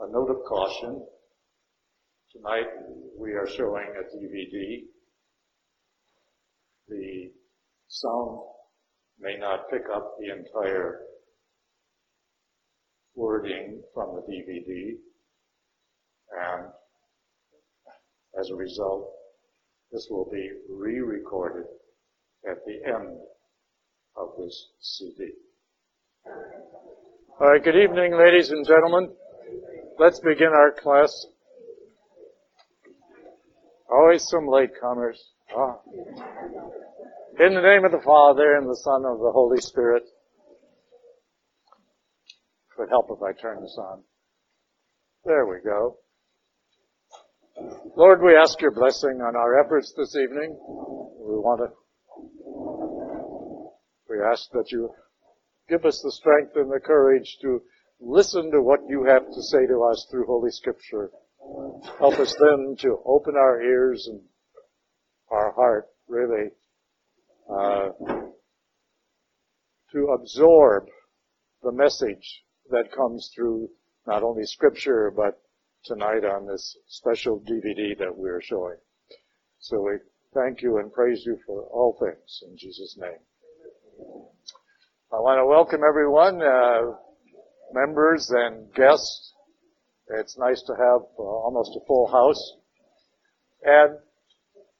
A note of caution. Tonight we are showing a DVD. The sound may not pick up the entire wording from the DVD and as a result, this will be re-recorded at the end of this CD. All right, good evening, ladies and gentlemen. Let's begin our class. Always some latecomers. Ah. In the name of the Father, and the Son, of the Holy Spirit. It would help if I turn this on. There we go. Lord, we ask your blessing on our efforts this evening. We want to, we ask that you give us the strength and the courage to listen to what you have to say to us through Holy Scripture. Help us then to open our ears and our heart, really, uh, to absorb the message that comes through not only Scripture, but tonight on this special DVD that we're showing. So we thank you and praise you for all things in Jesus' name. I want to welcome everyone, uh, members and guests. It's nice to have uh, almost a full house. And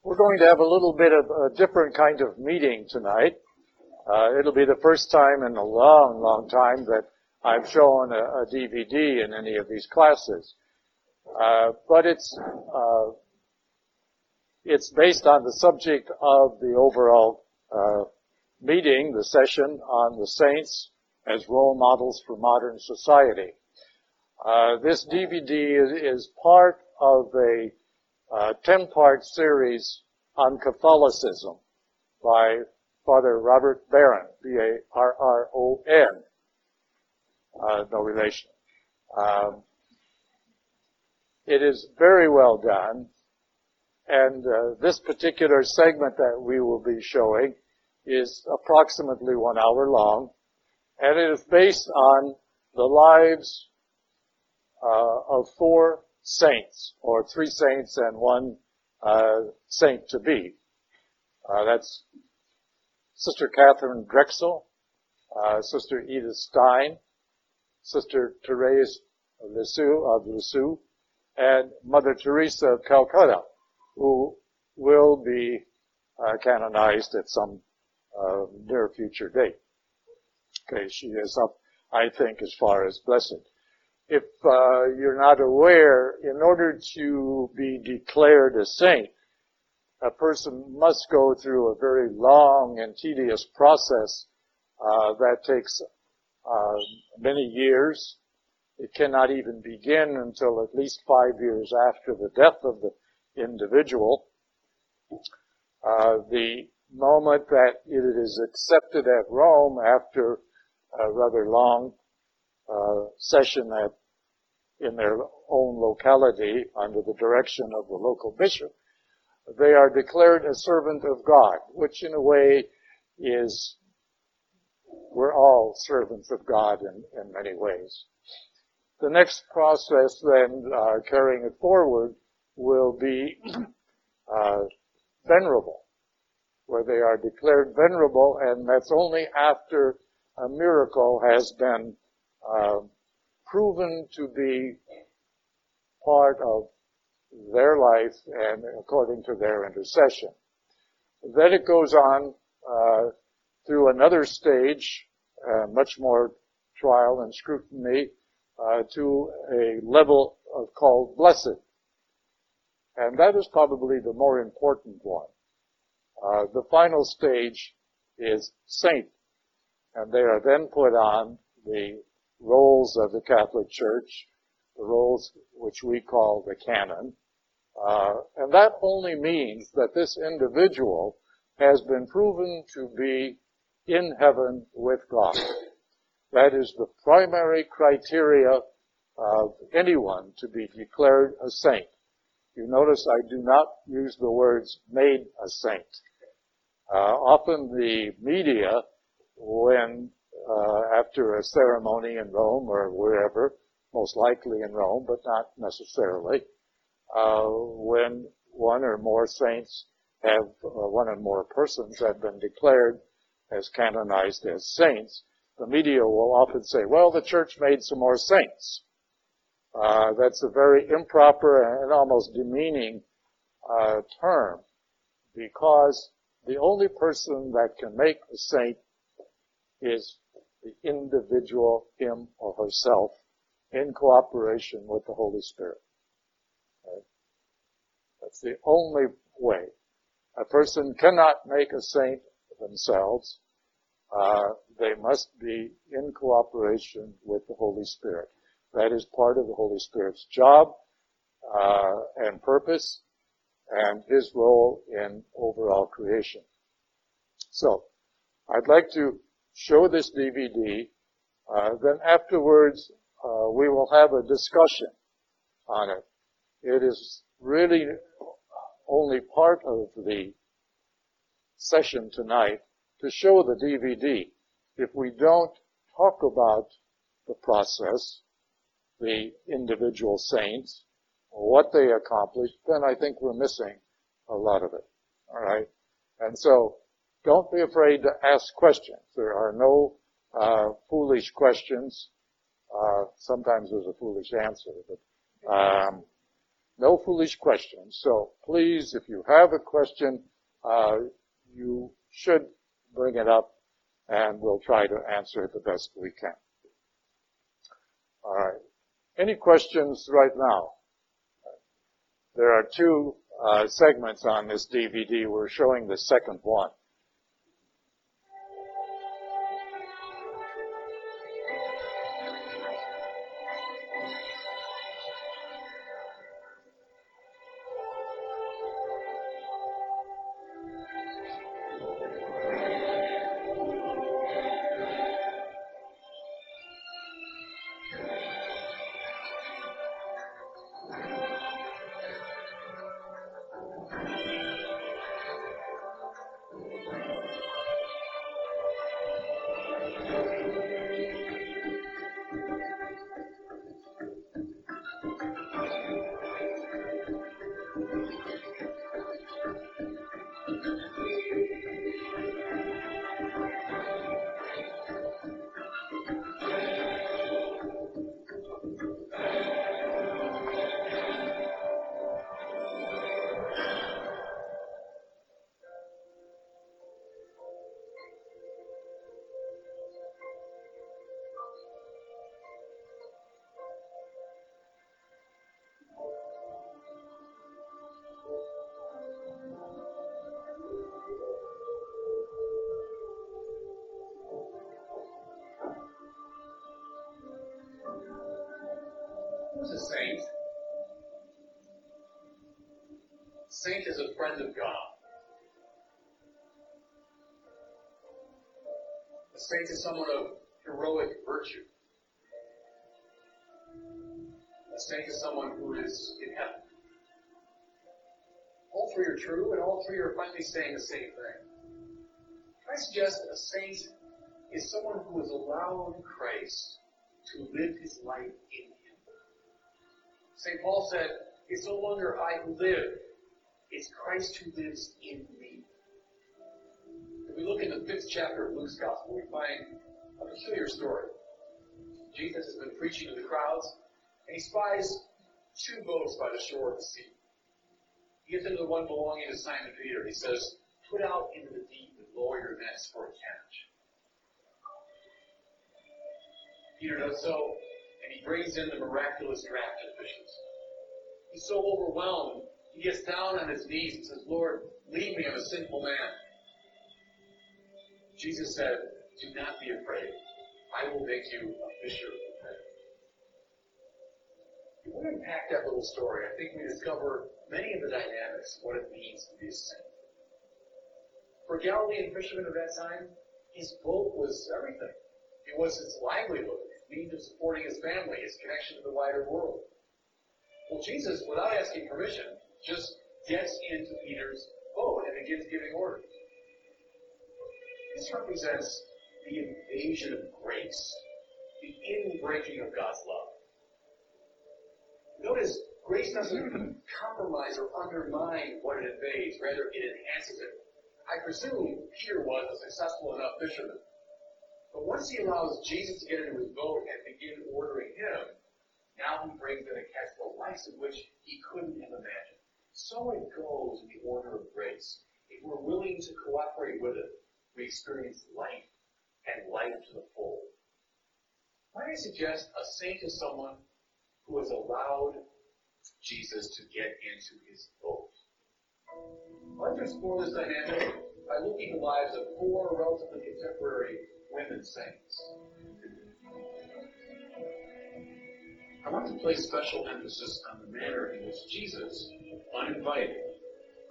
we're going to have a little bit of a different kind of meeting tonight. Uh, it'll be the first time in a long, long time that I've shown a, a DVD in any of these classes. Uh, but it's uh, it's based on the subject of the overall uh, meeting, the session on the saints as role models for modern society. Uh, this DVD is, part of a uh, 10-part series on Catholicism by Father Robert Barron, B-A-R-R-O-N, no relation. Um, it is very well done. And uh, this particular segment that we will be showing is approximately one hour long. And it is based on the lives uh, of four saints, or three saints and one uh, saint to be. Uh, that's Sister Catherine Drexel, uh, Sister Edith Stein, Sister Therese Lisieux of Lisieux, and Mother Teresa of Calcutta, who will be uh, canonized at some uh, near future date. Okay, she is up, I think, as far as blessed. If uh, you're not aware, in order to be declared a saint, a person must go through a very long and tedious process uh, that takes uh, many years it cannot even begin until at least five years after the death of the individual. Uh, the moment that it is accepted at Rome after a rather long uh, session at, in their own locality under the direction of the local bishop, they are declared a servant of God, which in a way is, we're all servants of God in, in many ways. The next process then, uh, carrying it forward, will be uh, venerable, where they are declared venerable, and that's only after miracle has been uh, proven to be part of their life and according to their intercession. Then it goes on uh, through another stage, uh, much more trial and scrutiny, uh, to a level of called blessed. And that is probably the more important one. Uh, the final stage is saint. And they are then put on the rolls of the Catholic Church, the rolls which we call the canon. Uh, and that only means that this individual has been proven to be in heaven with God. That is the primary criteria of anyone to be declared a saint. You notice I do not use the words made a saint. Uh, often the media, when uh, after a ceremony in Rome or wherever, most likely in Rome, but not necessarily. Uh, when one or more saints have, uh, one or more persons have been declared as canonized as saints, the media will often say, well, the church made some more saints. Uh, that's a very improper and almost demeaning uh, term because the only person that can make a saint is the individual, him or herself, in cooperation with the Holy Spirit. Right? That's the only way. A person cannot make a saint themselves. Uh, they must be in cooperation with the Holy Spirit. That is part of the Holy Spirit's job uh, and purpose and his role in overall creation. So, I'd like to show this DVD. Uh, then afterwards, uh, we will have a discussion on it. It is really only part of the session tonight to show the DVD. If we don't talk about the process, the individual saints, what they accomplished, then I think we're missing a lot of it. Alright? And so, don't be afraid to ask questions. There are no uh, foolish questions. Uh, sometimes there's a foolish answer, but um, no foolish questions. So please, if you have a question, uh, you should bring it up, and we'll try to answer it the best we can. All right. Any questions right now? There are two uh, segments on this DVD. We're showing the second one. Of God. A saint is someone of heroic virtue. A saint is someone who is in heaven. All three are true, and all three are finally saying the same thing. I suggest a saint is someone who has allowed Christ to live his life in him. St. Paul said, It's no longer I who live, it's Christ who lives in me. If we look in the fifth chapter of Luke's Gospel, we find a peculiar story. Jesus has been preaching to the crowds, and he spies two boats by the shore of the sea. He gets into the one belonging to Simon Peter. He says, Put out into the deep and lower your nets for a catch. Peter does so, and he brings in the miraculous draft of fishes. He's so overwhelmed, he gets down on his knees and says, Lord, leave me, I'm a sinful man. Jesus said, Do not be afraid. I will make you a fisher of men. If we unpack that little story, I think we discover many of the dynamics of what it means to be a saint. For Galilean fishermen of that time, his boat was everything. It was his livelihood means of supporting his family, his connection to the wider world. Well, Jesus, without asking permission, just gets into Peter's boat and begins giving orders. This represents the invasion of grace, the inbreaking of God's love. notice, grace doesn't compromise or undermine what it invades. Rather, it enhances it. I presume Peter was a successful enough fisherman. But once he allows Jesus to get into his boat and begin ordering him, now he brings in a catch the likes of which he couldn't have imagined. So it goes in the order of grace. If we're willing to cooperate with it, we experience life and life to the full. Might I suggest a saint is someone who has allowed Jesus to get into his boat. To explore this dynamic by looking at the lives of four relatively contemporary women saints. I want to place special emphasis on the manner in which Jesus, uninvited,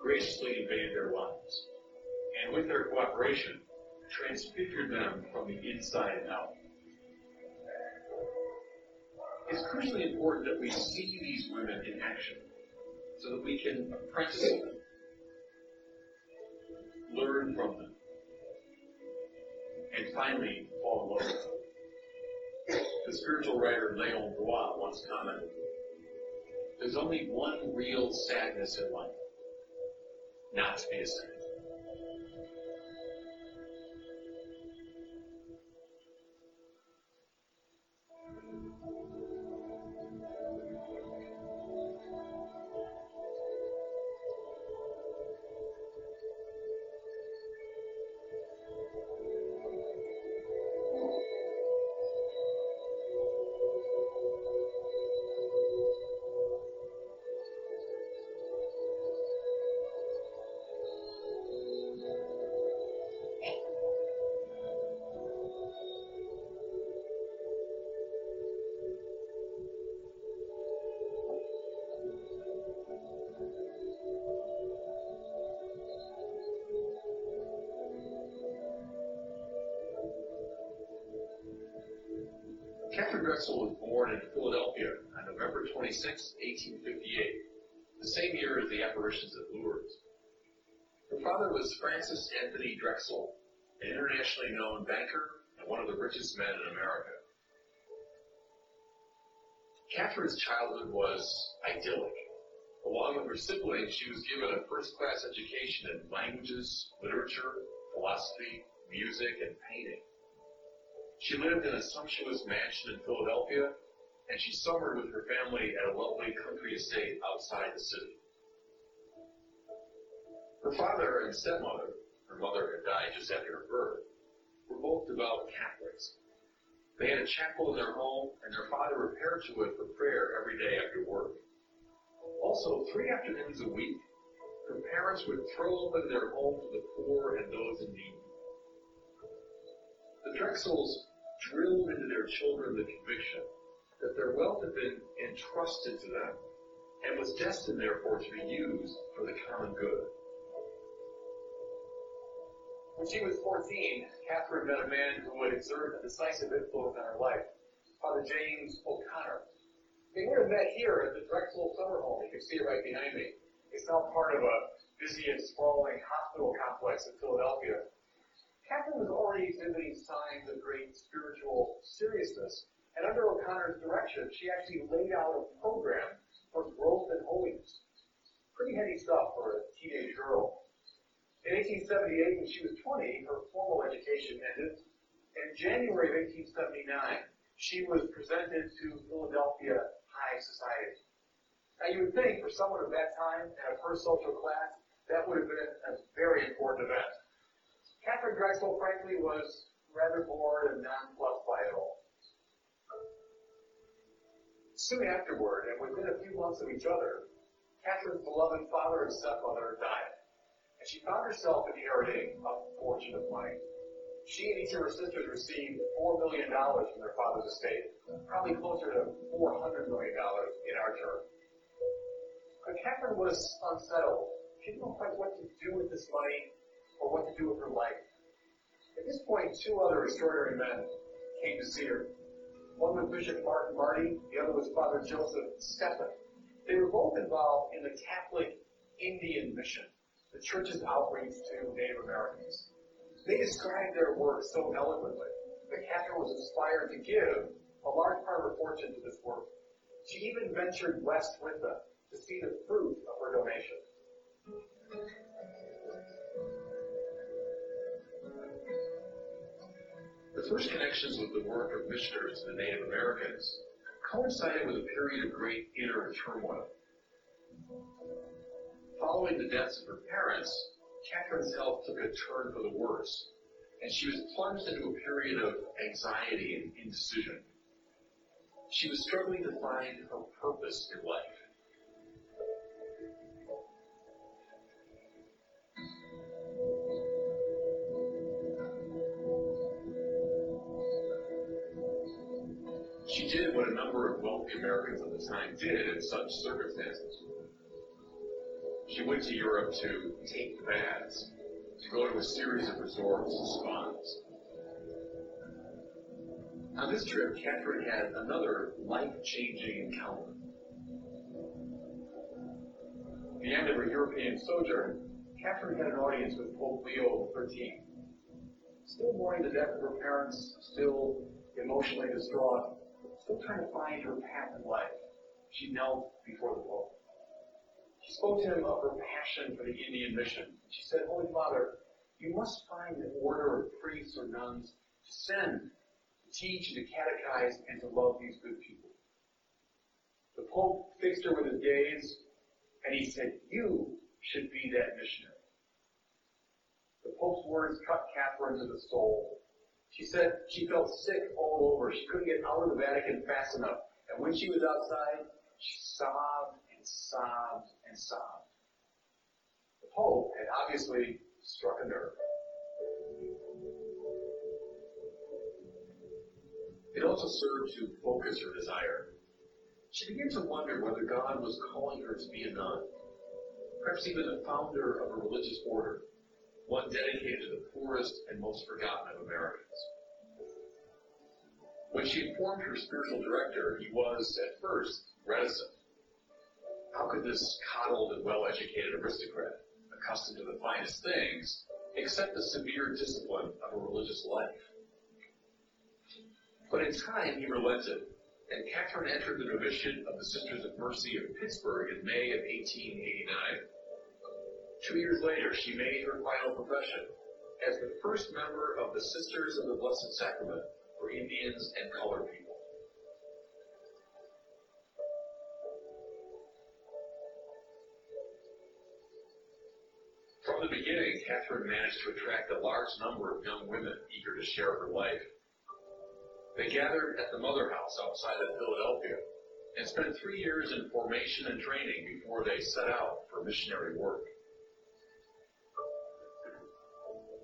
graciously invaded their lives, and with their cooperation, transfigured them from the inside out. It's crucially important that we see these women in action so that we can apprentice them, learn from them, and finally fall in love with them. The spiritual writer Leon Bloy once commented, there's only one real sadness in life, not to be a. father was Francis Anthony Drexel, an internationally known banker and one of the richest men in America. Catherine's childhood was idyllic. Along with her siblings, she was given a first-class education in languages, literature, philosophy, music, and painting. She lived in a sumptuous mansion in Philadelphia, and she summered with her family at a lovely country estate outside the city. Her father and stepmother, her mother had died just after her birth, were both devout Catholics. They had a chapel in their home, and their father repaired to it for prayer every day after work. Also, three afternoons a week, her parents would throw open their home to the poor and those in need. The Drexels drilled into their children the conviction that their wealth had been entrusted to them and was destined, therefore, to be used for the common good. When she was 14, Catherine met a man who would exert a decisive influence on her life, Father James O'Connor. They would have met here at the Drexel Summer Home. You can see it right behind me. It's now part of a busy and sprawling hospital complex in Philadelphia Catherine was already exhibiting signs of great spiritual seriousness, and under O'Connor's direction, she actually laid out a program for growth and holiness. Pretty heady stuff for a teenage girl. In 1878, when she was 20, her formal education ended. In January of 1879, she was presented to Philadelphia high society. Now you would think for someone of that time and of her social class, that would have been a very important event. Catherine Drexel, frankly, was rather bored and nonplussed by it all. Soon afterward, and within a few months of each other, Catherine's beloved father and stepmother died, she found herself inheriting a fortune of money. She and each of her sisters received $4 million from their father's estate, probably closer to $400 million in our terms. But Catherine was unsettled. She didn't know quite what to do with this money or what to do with her life. At this point, two other extraordinary men came to see her. One was Bishop Martin Marty, the other was Father Joseph Stephan. They were both involved in the Catholic Indian mission, the church's outreach to Native Americans. They described their work so eloquently that Catherine was inspired to give a large part of her fortune to this work. She even ventured west with them to see the fruit of her donation. The first connections with the work of missionaries to the Native Americans coincided with a period of great inner turmoil. Following the deaths of her parents, Catherine's health took a turn for the worse, and she was plunged into a period of anxiety and indecision. She was struggling to find her purpose in life. She did what a number of wealthy Americans at the time did in such circumstances. She went to Europe to take baths, to go to a series of resorts and spas. On this trip, Catherine had another life-changing encounter. At the end of her European sojourn, Catherine had an audience with Pope Leo XIII. Still mourning the death of her parents, still emotionally distraught, still trying to find her path in life, she knelt before the Pope. She spoke to him of her passion for the Indian mission. She said, Holy Father, you must find an order of priests or nuns to send, to teach, and to catechize, and to love these good people. The Pope fixed her with his gaze, and he said, You should be that missionary. The Pope's words cut Catherine to the soul. She said she felt sick all over. She couldn't get out of the Vatican fast enough. And when she was outside, she sobbed and sobbed and sobbed. The Pope had obviously struck a nerve. It also served to focus her desire. She began to wonder whether God was calling her to be a nun, perhaps even the founder of a religious order, one dedicated to the poorest and most forgotten of Americans. When she informed her spiritual director, he was, at first, reticent. How could this coddled and well-educated aristocrat, accustomed to the finest things, accept the severe discipline of a religious life? But in time, he relented, and Catherine entered the novitiate of the Sisters of Mercy of Pittsburgh in May of 1889. Two years later, she made her final profession as the first member of the Sisters of the Blessed Sacrament for Indians and colored people. Catherine managed to attract a large number of young women eager to share her life. They gathered at the Mother House outside of Philadelphia and spent three years in formation and training before they set out for missionary work.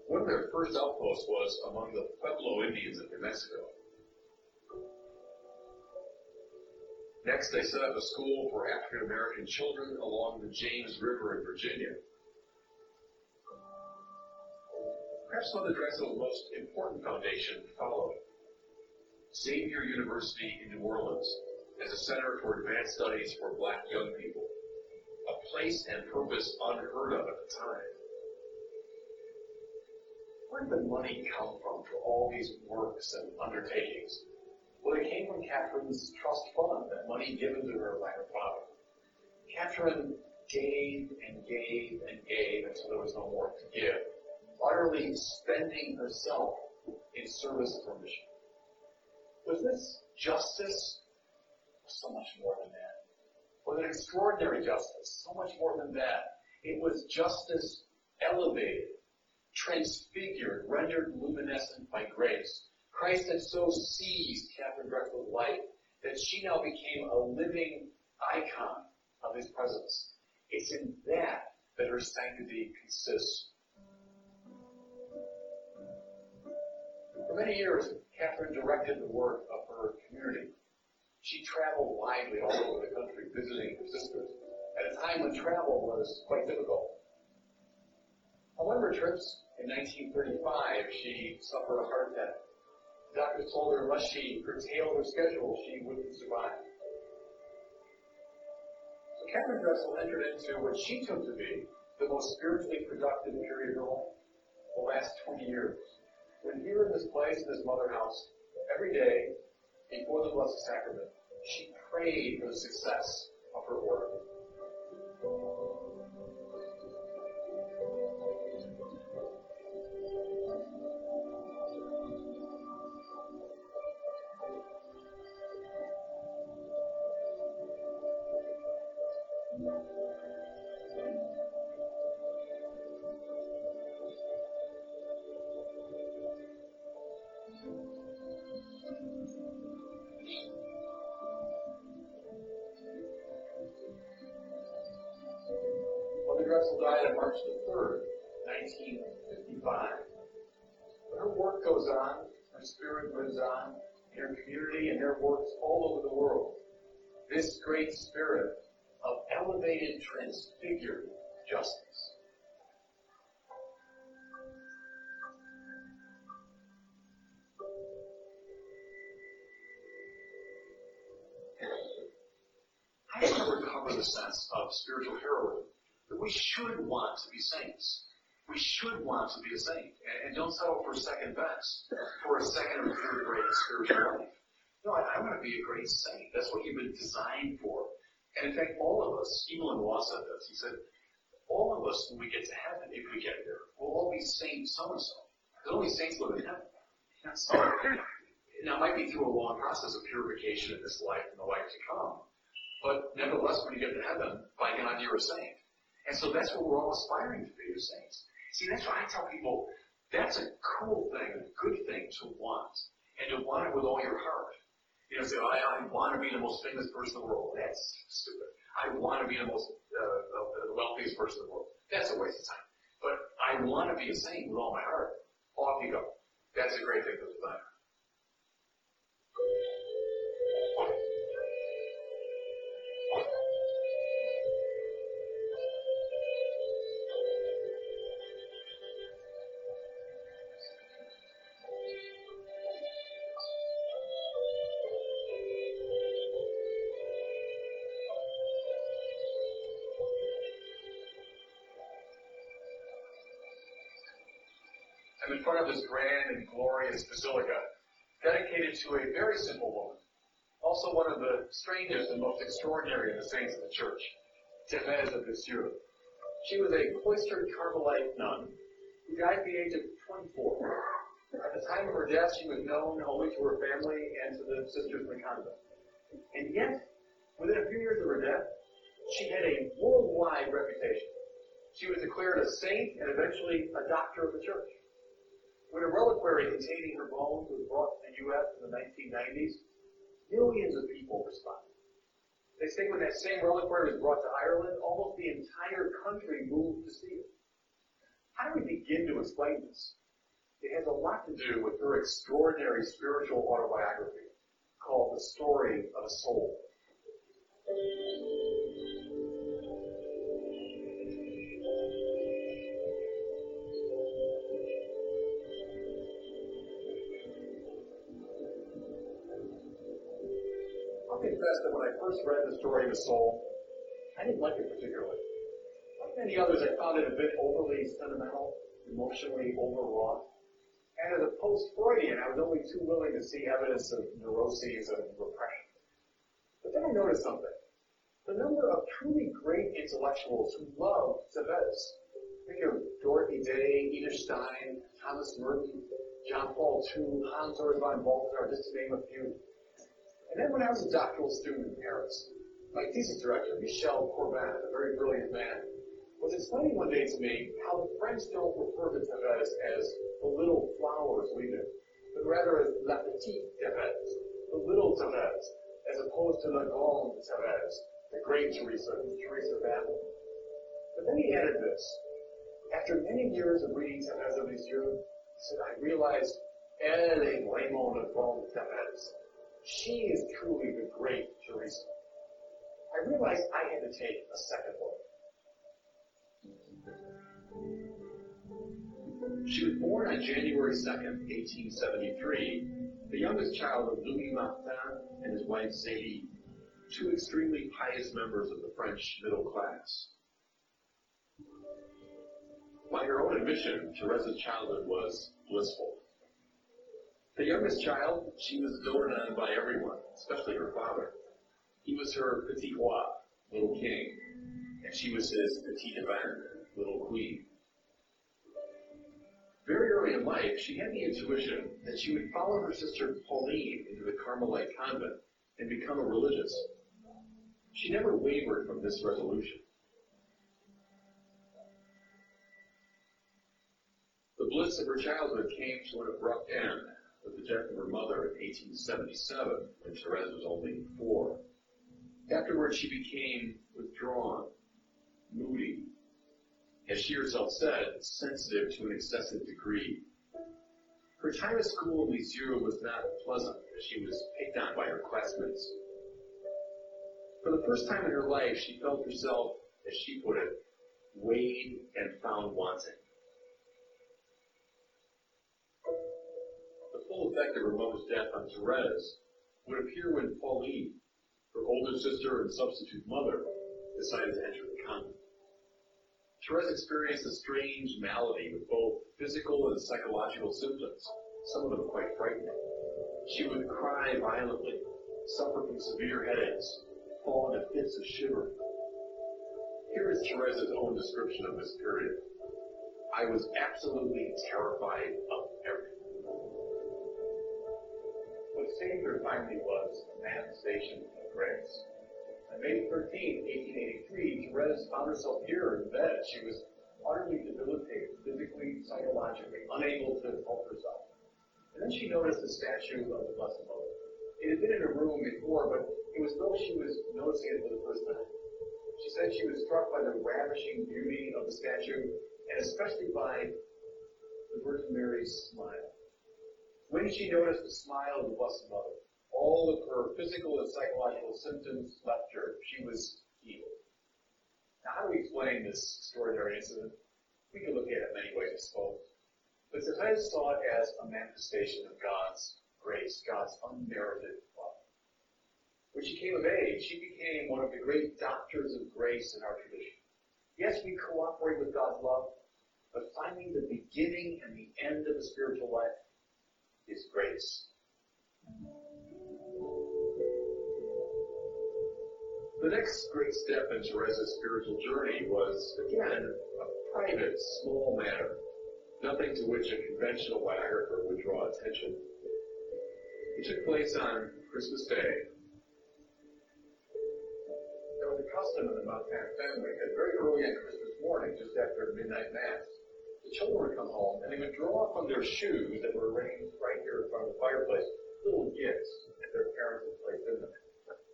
One of their first outposts was among the Pueblo Indians of New Mexico. Next, they set up a school for African American children along the James River in Virginia. Perhaps Mother Drexel's most important foundation followed. Xavier University in New Orleans as a center for advanced studies for black young people, a place and purpose unheard of at the time. Where did the money come from for all these works and undertakings? Well, it came from Catherine's trust fund, that money given to her by her father. Catherine gave and gave and gave until there was no more to give, utterly spending herself in service of her mission. Was this justice? So much more than that. Was it extraordinary justice? So much more than that. It was justice elevated, transfigured, rendered luminescent by grace. Christ had so seized Catherine Drexel's life that she now became a living icon of his presence. It's in that that her sanctity consists. For many years, Catherine directed the work of her community. She traveled widely all over the country visiting her sisters at a time when travel was quite difficult. On one of her trips in 1935, she suffered a heart attack. The doctors told her unless she curtailed her schedule, she wouldn't survive. So Catherine Drexel entered into what she took to be the most spiritually productive period of her life, the last 20 years. When here in this place, in this mother house, every day, before the Blessed Sacrament, she prayed for the success of her work. Want to be saints. We should want to be a saint. And, and don't settle for second best, for a second or third rate spiritual life. No, I, I want to be a great saint. That's what you've been designed for. And in fact, all of us, Evelyn Waugh said this. He said, all of us, when we get to heaven, if we get there, will all be saints so-and-so. Because only saints live in heaven. Now, it might be through a long process of purification in this life and the life to come. But nevertheless, when you get to heaven, by God, you're a saint. And so that's what we're all aspiring to be as saints. See, that's why I tell people, that's a cool thing, a good thing to want. And to want it with all your heart. You know, say, oh, I, I want to be the most famous person in the world. That's stupid. I want to be the most, uh, the wealthiest person in the world. That's a waste of time. But I want to be a saint with all my heart. Off you go. That's a great thing to desire. I'm in front of this grand and glorious basilica, dedicated to a very simple woman, also one of the strangest and most extraordinary of the saints of the church, Therese of Lisieux. She was a cloistered Carmelite nun who died at the age of 24. At the time of her death, she was known only to her family and to the sisters in the convent. And yet, within a few years of her death, she had a worldwide reputation. She was declared a saint and eventually a doctor of the church. When a reliquary containing her bones was brought to the U.S. in the 1990s, millions of people responded. They say when that same reliquary was brought to Ireland, almost the entire country moved to see it. How do we begin to explain this? It has a lot to do with her extraordinary spiritual autobiography called The Story of a Soul. Confess that when I first read The Story of a Soul, I didn't like it particularly. Like many others, I found it a bit overly sentimental, emotionally overwrought. And as a post-Freudian, I was only too willing to see evidence of neuroses and repression. But then I noticed something. The number of truly great intellectuals who loved Therese. Think of Dorothy Day, Edith Stein, Thomas Merton, John Paul II, Hans Urs von Balthasar, just to name a few. And then when I was a doctoral student in Paris, my thesis director, Michel Corbin, a very brilliant man, was explaining one day to me how the French don't refer to Therese as the little flowers we do, but rather as la petite Therese, the little Therese, as opposed to la grande Therese, the great Teresa, Teresa of. But then he added this. After many years of reading Therese of Lisieux, he said, I realized, elle est vraiment la grande Therese. She is truly the great Teresa. I realized I had to take a second look. She was born on January 2nd, 1873, the youngest child of Louis Martin and his wife Zélie, two extremely pious members of the French middle class. By her own admission, Therese's childhood was blissful. The youngest child, she was adored on by everyone, especially her father. He was her petit roi, little king, and she was his petite reine, little queen. Very early in life, she had the intuition that she would follow her sister Pauline into the Carmelite convent and become a religious. She never wavered from this resolution. The bliss of her childhood came to an abrupt end the death of her mother in 1877 when Therese was only four. Afterwards, she became withdrawn, moody, as she herself said, sensitive to an excessive degree. Her time at school in Lisieux was not pleasant, as she was picked on by her classmates. For the first time in her life, she felt herself, as she put it, weighed and found wanting. Full effect of her mother's death on Therese would appear when Pauline, her older sister and substitute mother, decided to enter the convent. Therese experienced a strange malady with both physical and psychological symptoms, some of them quite frightening. She would cry violently, suffer from severe headaches, fall into fits of shivering. Here is Therese's own description of this period. I was absolutely terrified of Saved finally was a manifestation of grace. On May 13, 1883, Therese found herself here in bed. She was utterly debilitated, physically, psychologically, unable to help herself. And then she noticed the statue of the Blessed Mother. It had been in her room before, but it was though she was noticing it for the first time. She said she was struck by the ravishing beauty of the statue, and especially by the Virgin Mary's smile. When she noticed the smile of the Blessed Mother, all of her physical and psychological symptoms left her. She was healed. Now, how do we explain this extraordinary incident? We can look at it many ways, I suppose. But Therese saw it as a manifestation of God's grace, God's unmerited love. When she came of age, she became one of the great doctors of grace in our tradition. Yes, we cooperate with God's love, but finding the beginning and the end of the spiritual life is grace. The next great step in Teresa's spiritual journey was, again, a private, small matter. Nothing to which a conventional biographer would draw attention. It took place on Christmas Day. There was a custom in the Martin family that very early on Christmas morning, just after midnight mass, the children would come home and they would draw from their shoes that were arranged right here in front of the fireplace little gifts that their parents had placed in them.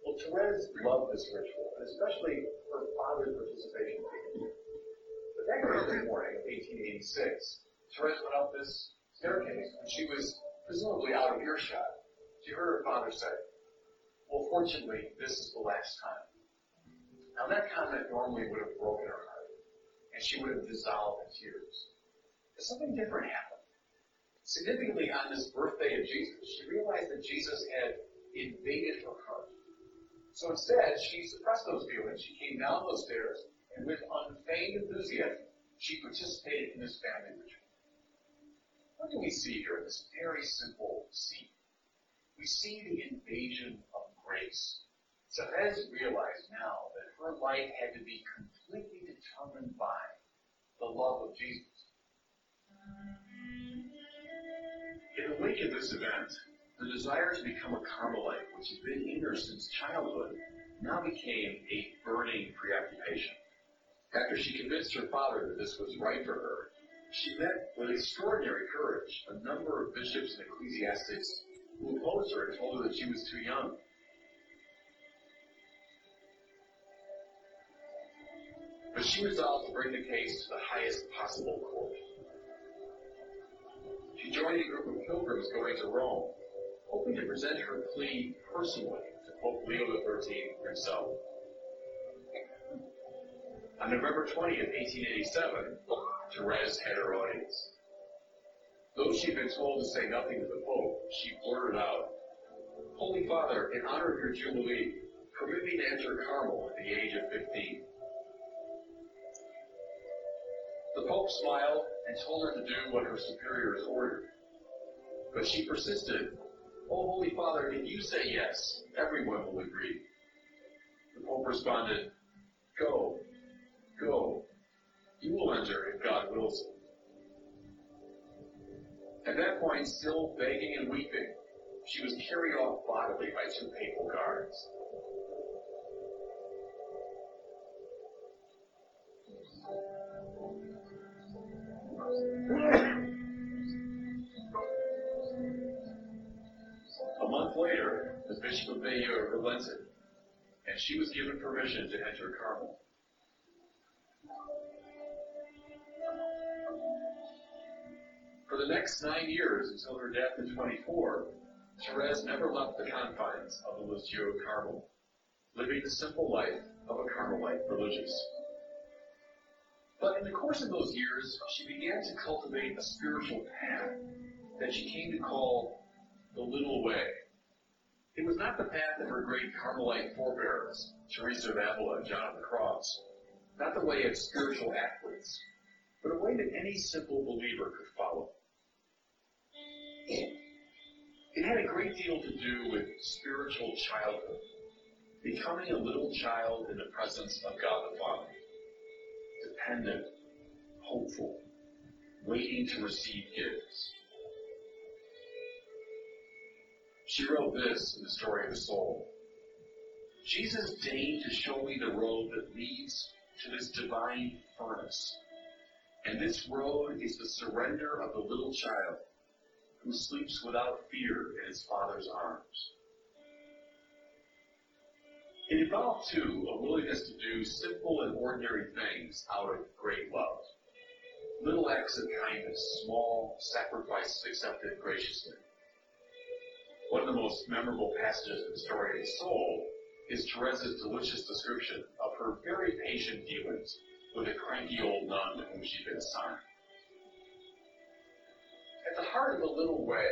Well, Therese loved this ritual, and especially her father's participation. But that Christmas morning of 1886, Therese went up this staircase, and she was presumably out of earshot. She heard her father say, well, fortunately, this is the last time. Now that comment normally would have broken her heart, and she would have dissolved in tears. But something different happened. Significantly on this birthday of Jesus, she realized that Jesus had invaded her heart. So instead, she suppressed those feelings. She came down those stairs, and with unfeigned enthusiasm, she participated in this family ritual. What do we see here in this very simple scene? We see the invasion of grace. Therese realized now that her life had to be completely determined by the love of Jesus. In the wake of this event, the desire to become a Carmelite, which had been in her since childhood, now became a burning preoccupation. After she convinced her father that this was right for her, she met with extraordinary courage a number of bishops and ecclesiastics who opposed her and told her that she was too young. But she resolved to bring the case to the highest possible court. She joined a group of pilgrims going to Rome hoping to present her plea personally to Pope Leo XIII himself. On November 20th, 1887, Therese had her audience. Though she'd been told to say nothing to the Pope, she blurted out, Holy Father, in honor of your Jubilee, permit me to enter Carmel at the age of 15. The Pope smiled and told her to do what her superiors ordered. But she persisted Oh, Holy Father, if you say yes, everyone will agree. The Pope responded, Go, go. You will enter if God wills it. At that point, still begging and weeping, she was carried off bodily by two papal guards. A month later, the Bishop of Bayeux relented, and she was given permission to enter Carmel. For the next nine years, until her death in 24, Therese never left the confines of the Lisieux Carmel, living the simple life of a Carmelite religious. But in the course of those years, she began to cultivate a spiritual path that she came to call the little way. It was not the path of her great Carmelite forebears, Teresa of Avila and John of the Cross, not the way of spiritual athletes, but a way that any simple believer could follow. It had a great deal to do with spiritual childhood, becoming a little child in the presence of God the Father, dependent, hopeful, waiting to receive gifts. She wrote this in the story of the soul. Jesus deigned to show me the road that leads to this divine furnace. And this road is the surrender of the little child who sleeps without fear in his father's arms. It involved, too, a willingness to do simple and ordinary things out of great love. Little acts of kindness, small sacrifices accepted graciously. One of the most memorable passages in the story of soul is Therese's delicious description of her very patient dealings with a cranky old nun whom she'd been assigned. At the heart of the little way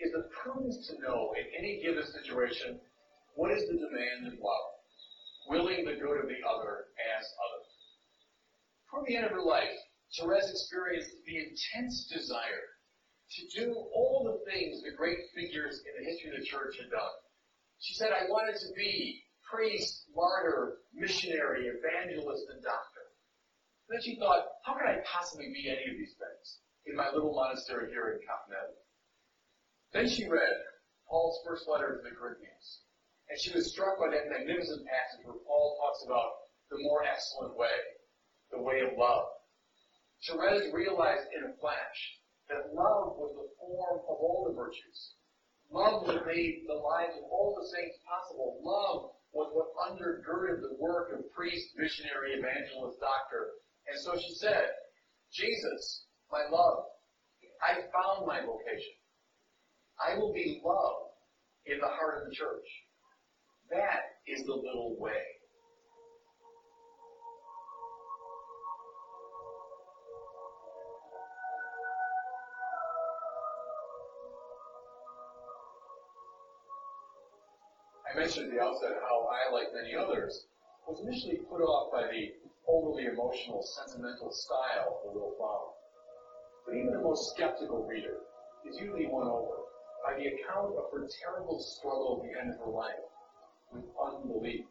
is the prudence to know in any given situation what is the demand of love, willing the good of the other as other. Toward the end of her life, Therese experienced the intense desire to do all the things the great figures in the history of the church had done. She said, I wanted to be priest, martyr, missionary, evangelist, and doctor. And then she thought, how could I possibly be any of these things in my little monastery here in Continental? Then she read Paul's first letter to the Corinthians. And she was struck by that magnificent passage where Paul talks about the more excellent way, the way of love. Therese realized in a flash that love was the form of all the virtues. Love that made the lives of all the saints possible. Love was what undergirded the work of priest, missionary, evangelist, doctor. And so she said, Jesus, my love, I found my vocation. I will be love in the heart of the church. That is the little way. I mentioned at the outset how I, like many others, was initially put off by the overly emotional, sentimental style of the Little Flower. But even the most skeptical reader is usually won over by the account of her terrible struggle at the end of her life with unbelief.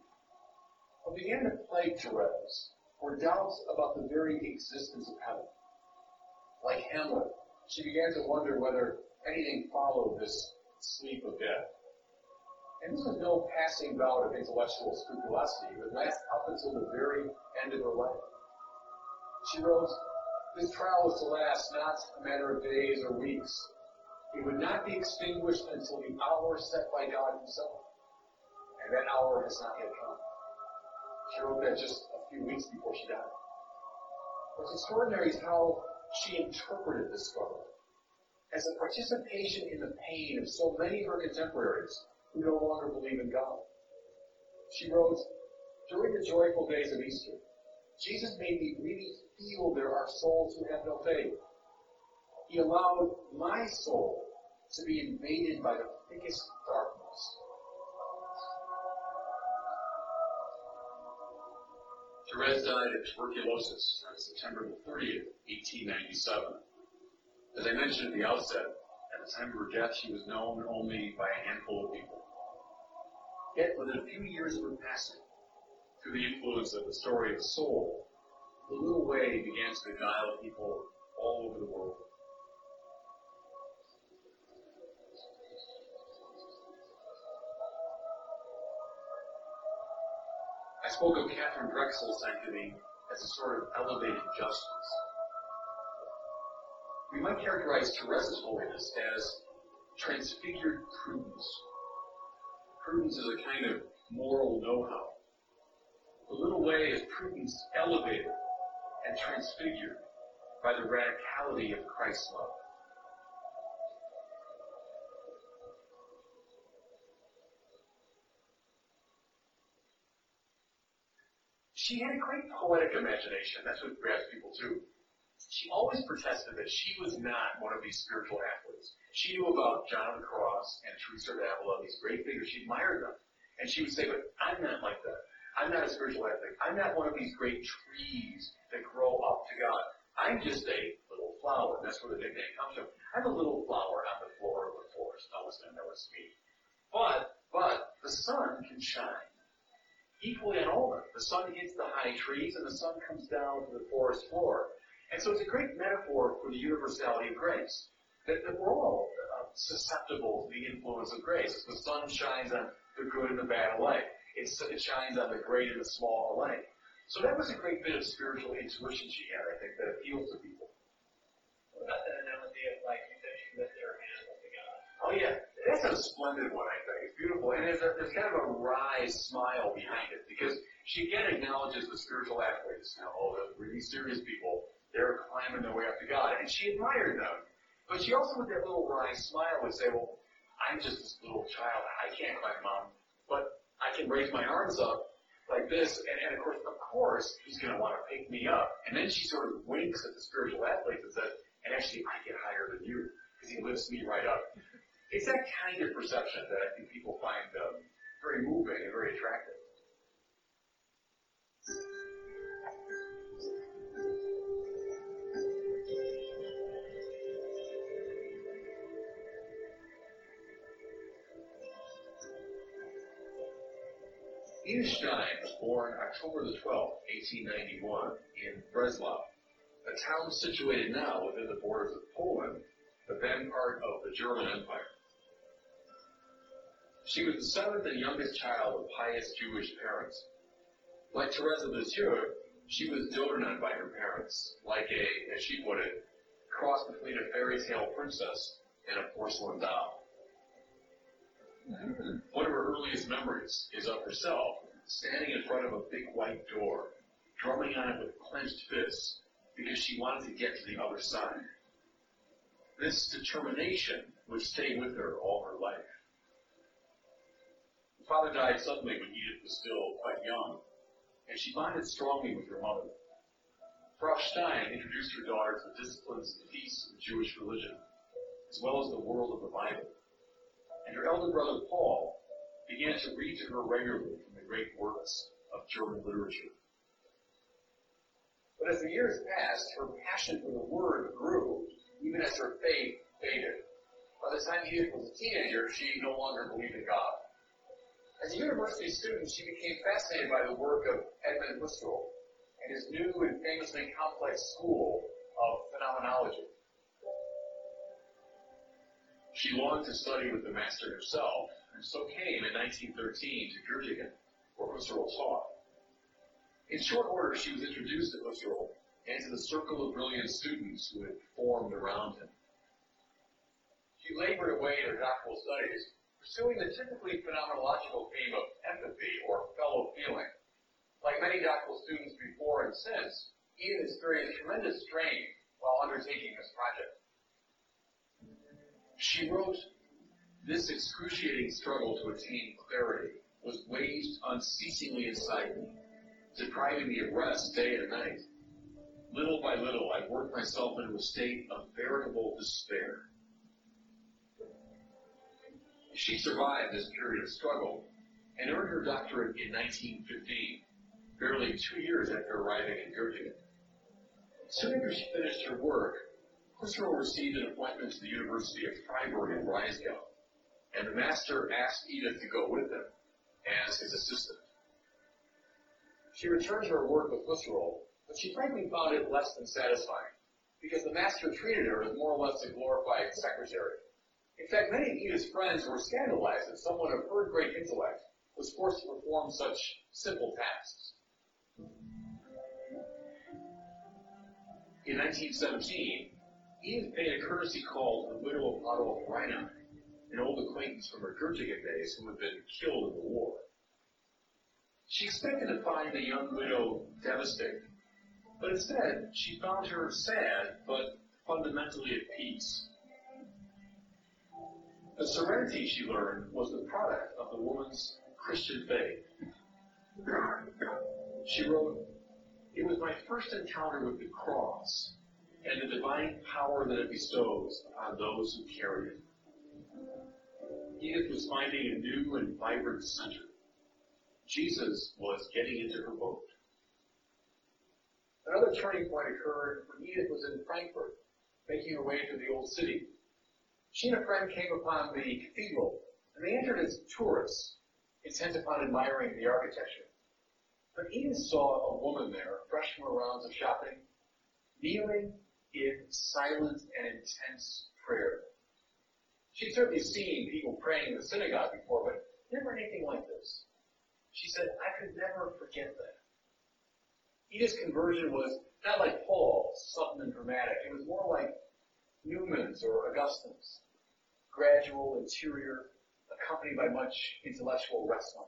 What began to plague Therese were doubts about the very existence of heaven. Like Hamlet, she began to wonder whether anything followed this sleep of death. And this was no passing bout of intellectual scrupulosity. It would last up until the very end of her life. She wrote, this trial was to last not a matter of days or weeks. It would not be extinguished until the hour set by God himself. And that hour has not yet come. She wrote that just a few weeks before she died. What's extraordinary is how she interpreted this struggle as a participation in the pain of so many of her contemporaries who no longer believe in God. She wrote, during the joyful days of Easter, Jesus made me really feel there are souls who have no faith. He allowed my soul to be invaded by the thickest darkness. Therese died of tuberculosis on September the 30th, 1897. As I mentioned at the outset, at the time of her death, she was known only by a handful of people. Yet within a few years of her passing, through the influence of the story of soul, the little way began to beguile people all over the world. Spoke of Catherine Drexel's sanctity as a sort of elevated justice. We might characterize Teresa's holiness as transfigured prudence. Prudence is a kind of moral know-how. The little way is prudence elevated and transfigured by the radicality of Christ's love. She had a great poetic imagination. That's what grabs people too. She always protested that she was not one of these spiritual athletes. She knew about John of the Cross and Teresa of Avila, these great figures. She admired them. And she would say, but I'm not like that. I'm not a spiritual athlete. I'm not one of these great trees that grow up to God. I'm just a little flower. That's where the nickname comes from. I'm a little flower on the floor of the forest. No one's going to know me. But, but, the sun can shine equally on all of them. The sun hits the high trees and the sun comes down to the forest floor. And so it's a great metaphor for the universality of grace. That, that we're all uh, susceptible to the influence of grace. As the sun shines on the good and the bad alike. It's, it shines on the great and the small alike. So that was a great bit of spiritual intuition she had, I think, that appeals to people. What about that analogy of like you said she lifted her hand up to God? Oh yeah, that's a splendid one, I think. It's beautiful. And there's, a, there's kind of a wry smile behind it because she again acknowledges the spiritual athletes, you know, all the really serious people. They're climbing their way up to God. And she admired them. But she also, with that little wry smile, would say, well, I'm just this little child. I can't climb mountain. But I can raise my arms up like this. And, and of course, of course, he's going to want to pick me up. And then she sort of winks at the spiritual athlete and says, and actually, I get higher than you because he lifts me right up. It's that kind of perception that I think people find um, very moving and very attractive. Edith Stein was born October the 12th, 1891, in Breslau, a town situated now within the borders of Poland, but then part of the German Empire. She was the seventh and youngest child of pious Jewish parents. Like Teresa Lisieux, she was doted on by her parents, like a, as she put it, cross between a fairy tale princess and a porcelain doll. One of her earliest memories is of herself standing in front of a big white door, drumming on it with clenched fists because she wanted to get to the other side. This determination would stay with her all her life. Her father died suddenly when Edith was still quite young, and she bonded strongly with her mother. Frau Stein introduced her daughter to the disciplines and feasts of the Jewish religion, as well as the world of the Bible. And her elder brother Paul began to read to her regularly from the great works of German literature. But as the years passed, her passion for the Word grew, even as her faith faded. By the time Edith was a teenager, she no longer believed in God. As a university student, she became fascinated by the work of Edmund Husserl and his new and famously complex school of phenomenology. She longed to study with the master himself, and so came in 1913 to Göttingen, where Husserl taught. In short order, she was introduced to Husserl and to the circle of brilliant students who had formed around him. She labored away in her doctoral studies, pursuing the typically phenomenological theme of empathy or fellow feeling. Like many doctoral students before and since, Edith experienced tremendous strain while undertaking this project. She wrote, This excruciating struggle to attain clarity was waged unceasingly inside me, depriving me of rest day and night. Little by little, I worked myself into a state of veritable despair. She survived this period of struggle and earned her doctorate in 1915, barely two years after arriving in Göttingen. Soon after she finished her work, Husserl received an appointment to the University of Freiburg in Breisgau, and the master asked Edith to go with him as his assistant. She returned to her work with Husserl, but she frankly found it less than satisfying, because the master treated her as more or less a glorified secretary. In fact, many of Edith's friends were scandalized that someone of her great intellect was forced to perform such simple tasks. In 1917, Edith paid a courtesy call to the widow of Adolf Reinach, an old acquaintance from her Göttingen days who had been killed in the war. She expected to find the young widow devastated, but instead she found her sad but fundamentally at peace. The serenity she learned was the product of the woman's Christian faith. She wrote, It was my first encounter with the cross and the divine power that it bestows upon those who carry it. Edith was finding a new and vibrant center. Jesus was getting into her boat. Another turning point occurred when Edith was in Frankfurt, making her way to the old city. She and a friend came upon the cathedral, and they entered as tourists, intent upon admiring the architecture. But Edith saw a woman there, fresh from her rounds of shopping, kneeling in silent and intense prayer. She'd certainly seen people praying in the synagogue before, but never anything like this. She said, I could never forget that. Edith's conversion was not like Paul's, something dramatic. It was more like Newman's or Augustine's. Gradual, interior, accompanied by much intellectual wrestling.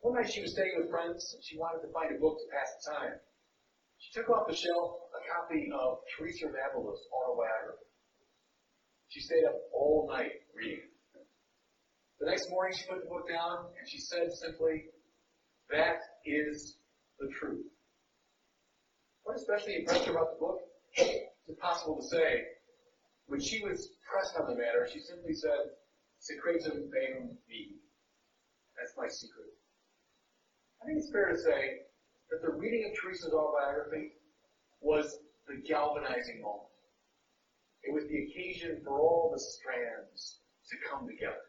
One night she was staying with friends and she wanted to find a book to pass the time. She took off the shelf a copy of Teresa of autobiography. She stayed up all night reading. The next morning she put the book down and she said simply, that is the truth. What especially impressed her about the book? It's impossible to say. When she was pressed on the matter, she simply said, Secretum meum mihi. That's my secret. I think it's fair to say that the reading of Teresa's autobiography was the galvanizing moment. It was the occasion for all the strands to come together.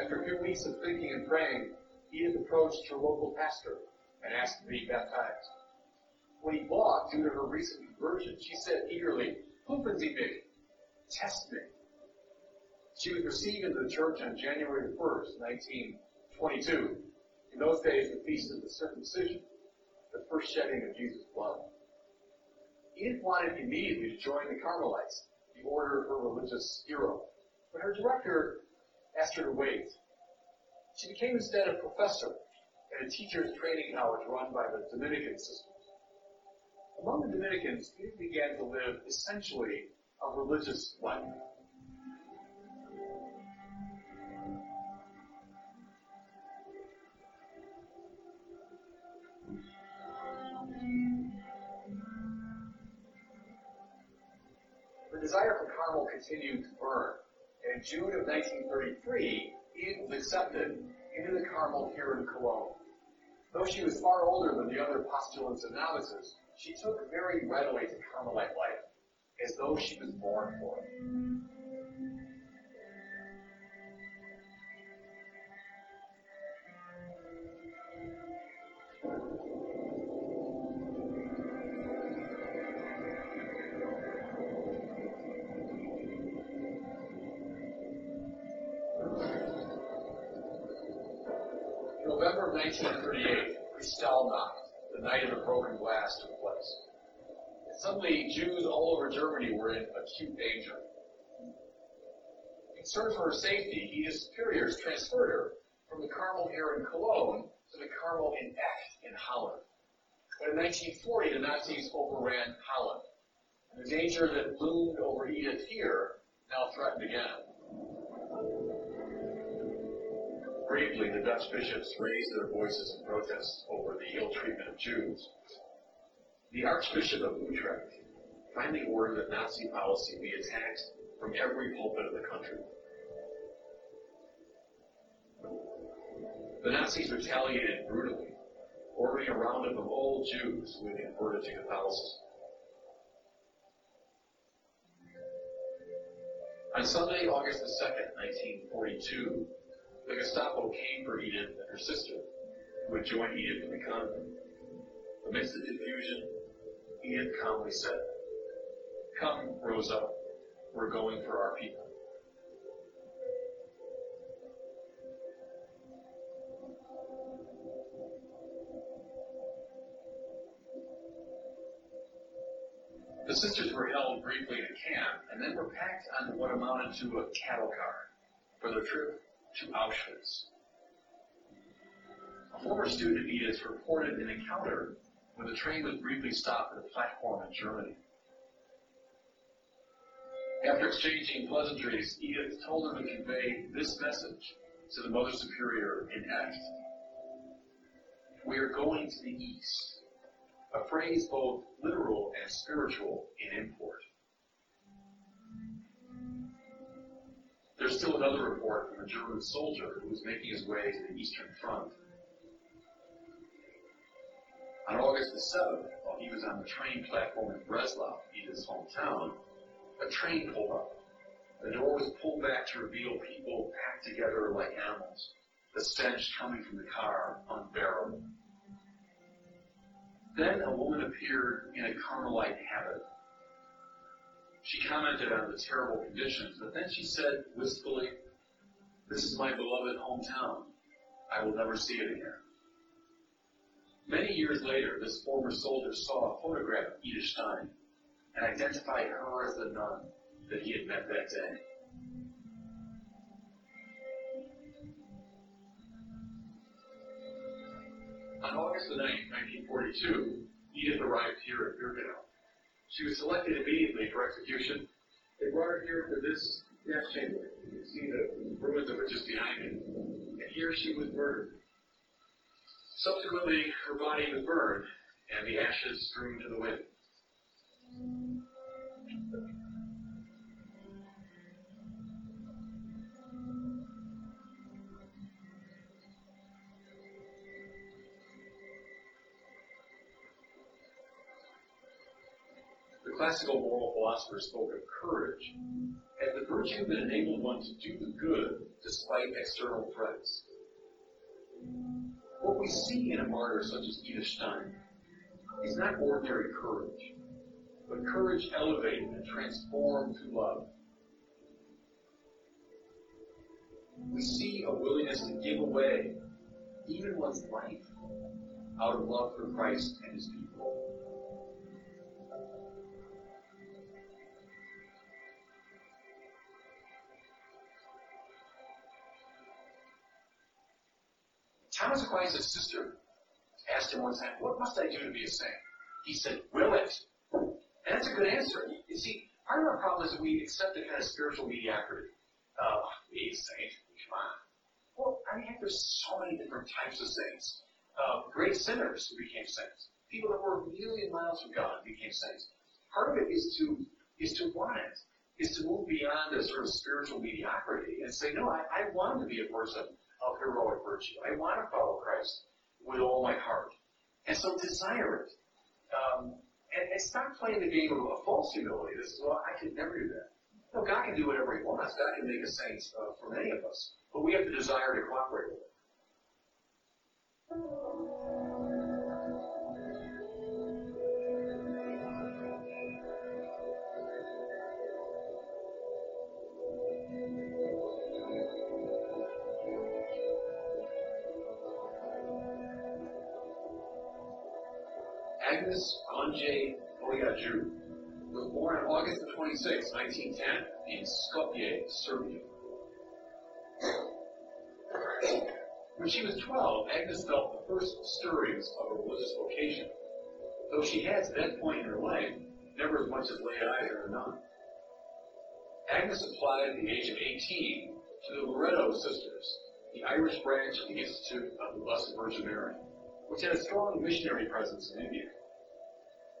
After a few weeks of thinking and praying, Edith approached her local pastor and asked to be baptized. When he balked due to her recent conversion, she said eagerly, Prüfen Sie mich. Test me. She was received into the church on January 1st, 1922. In those days, the feast of the circumcision, the first shedding of Jesus' blood. Edith wanted immediately to join the Carmelites, the order of her religious hero. But her director asked her to wait. She became instead a professor at a teacher's training college run by the Dominican system. Among the Dominicans, Edith began to live essentially a religious life. The desire for Carmel continued to burn, and in June of 1933, Edith was accepted into the Carmel here in Cologne. Though she was far older than the other postulants and novices, she took very readily to Carmelite life, as though she was born for it. November of 1938, Kristallnacht, the night of the broken glass, took suddenly, Jews all over Germany were in acute danger. Concerned for her safety, Edith's superiors transferred her from the Carmel here in Cologne to the Carmel in Echt in Holland. But in 1940, the Nazis overran Holland. And the danger that loomed over Edith here now threatened again. Bravely, the Dutch bishops raised their voices in protest over the ill treatment of Jews. The Archbishop of Utrecht finally ordered that Nazi policy be attacked from every pulpit of the country. The Nazis retaliated brutally, ordering a roundup of all Jews who had converted to Catholicism. On Sunday, August the 2nd, 1942, the Gestapo came for Edith and her sister, who had joined Edith in the convent. Amidst the confusion, Edith calmly said, Come, Rosa, we're going for our people. The sisters were held briefly in a camp and then were packed on what amounted to a cattle car for their trip to Auschwitz. A former student of Edith's reported an encounter when the train was briefly stopped at a platform in Germany. After exchanging pleasantries, Edith told her to convey this message to the Mother Superior in Echt. We are going to the East a phrase both literal and spiritual in import. There's still another report from a German soldier who was making his way to the Eastern Front. On August the 7th, while he was on the train platform in Breslau, Edith's hometown, a train pulled up. The door was pulled back to reveal people packed together like animals, the stench coming from the car unbearable. Then a woman appeared in a Carmelite habit. She commented on the terrible conditions, but then she said wistfully, This is my beloved hometown. I will never see it again. Many years later, this former soldier saw a photograph of Edith Stein and identified her as the nun that he had met that day. On August the 9th, 1942, Edith arrived here at Birkenau. She was selected immediately for execution. They brought her here to this gas chamber. You can see the ruins of it just behind me. And here she was murdered. Subsequently, her body was burned and the ashes strewn to the wind. The classical moral philosophers spoke of courage as the virtue that enabled one to do the good despite external threats. What we see in a martyr such as Edith Stein is not ordinary courage, but courage elevated and transformed to love. We see a willingness to give away even one's life out of love for Christ and his people. Thomas Aquinas' sister asked him one time, What must I do to be a saint? He said, Will it. And that's a good answer. You see, part of our problem is that we accept a kind of spiritual mediocrity. Oh, be a saint. Come on. Well, I mean, there's so many different types of saints. Uh, great sinners who became saints. People that were a million miles from God became saints. Part of it is to is to want it, is to move beyond a sort of spiritual mediocrity and say, no, I, I want to be a person of heroic virtue. I want to follow Christ with all my heart. And so desire it. Um, and, and stop playing the game of a false humility. This is, well, I could never do that. No, God can do whatever He wants. God can make a saint uh, from any of us. But we have the desire to cooperate with it. 1910, in Skopje, Serbia. When she was 12, Agnes felt the first stirrings of a religious vocation, though she had, to that point in her life, never as much as laid eyes on a nun. Agnes applied at the age of 18 to the Loreto Sisters, the Irish branch of the Institute of the Blessed Virgin Mary, which had a strong missionary presence in India.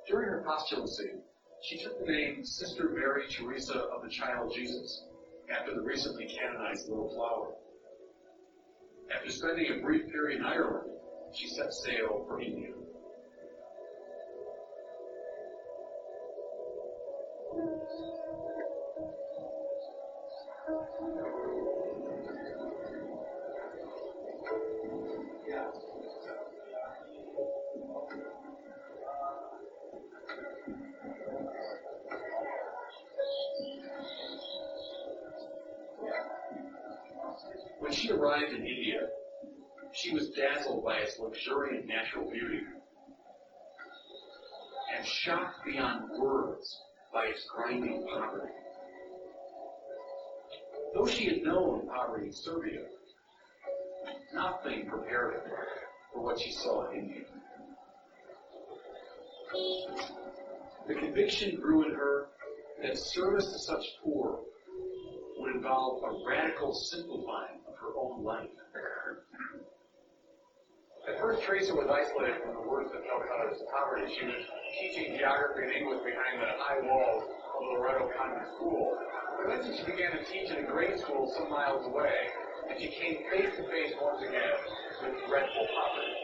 During her postulacy, she took the name Sister Mary Teresa of the Child Jesus after the recently canonized Little Flower. After spending a brief period in Ireland, she set sail for India. She arrived in India, she was dazzled by its luxuriant natural beauty and shocked beyond words by its grinding poverty. Though she had known poverty in Serbia, nothing prepared her for what she saw in India. The conviction grew in her that service to such poor would involve a radical simplifying her own life. At first, Teresa was isolated from the worst of Calcutta's poverty. She was teaching geography and English behind the high walls of the Loreto Convent School. But eventually, she began to teach in a grade school some miles away, and she came face to face once again with dreadful poverty.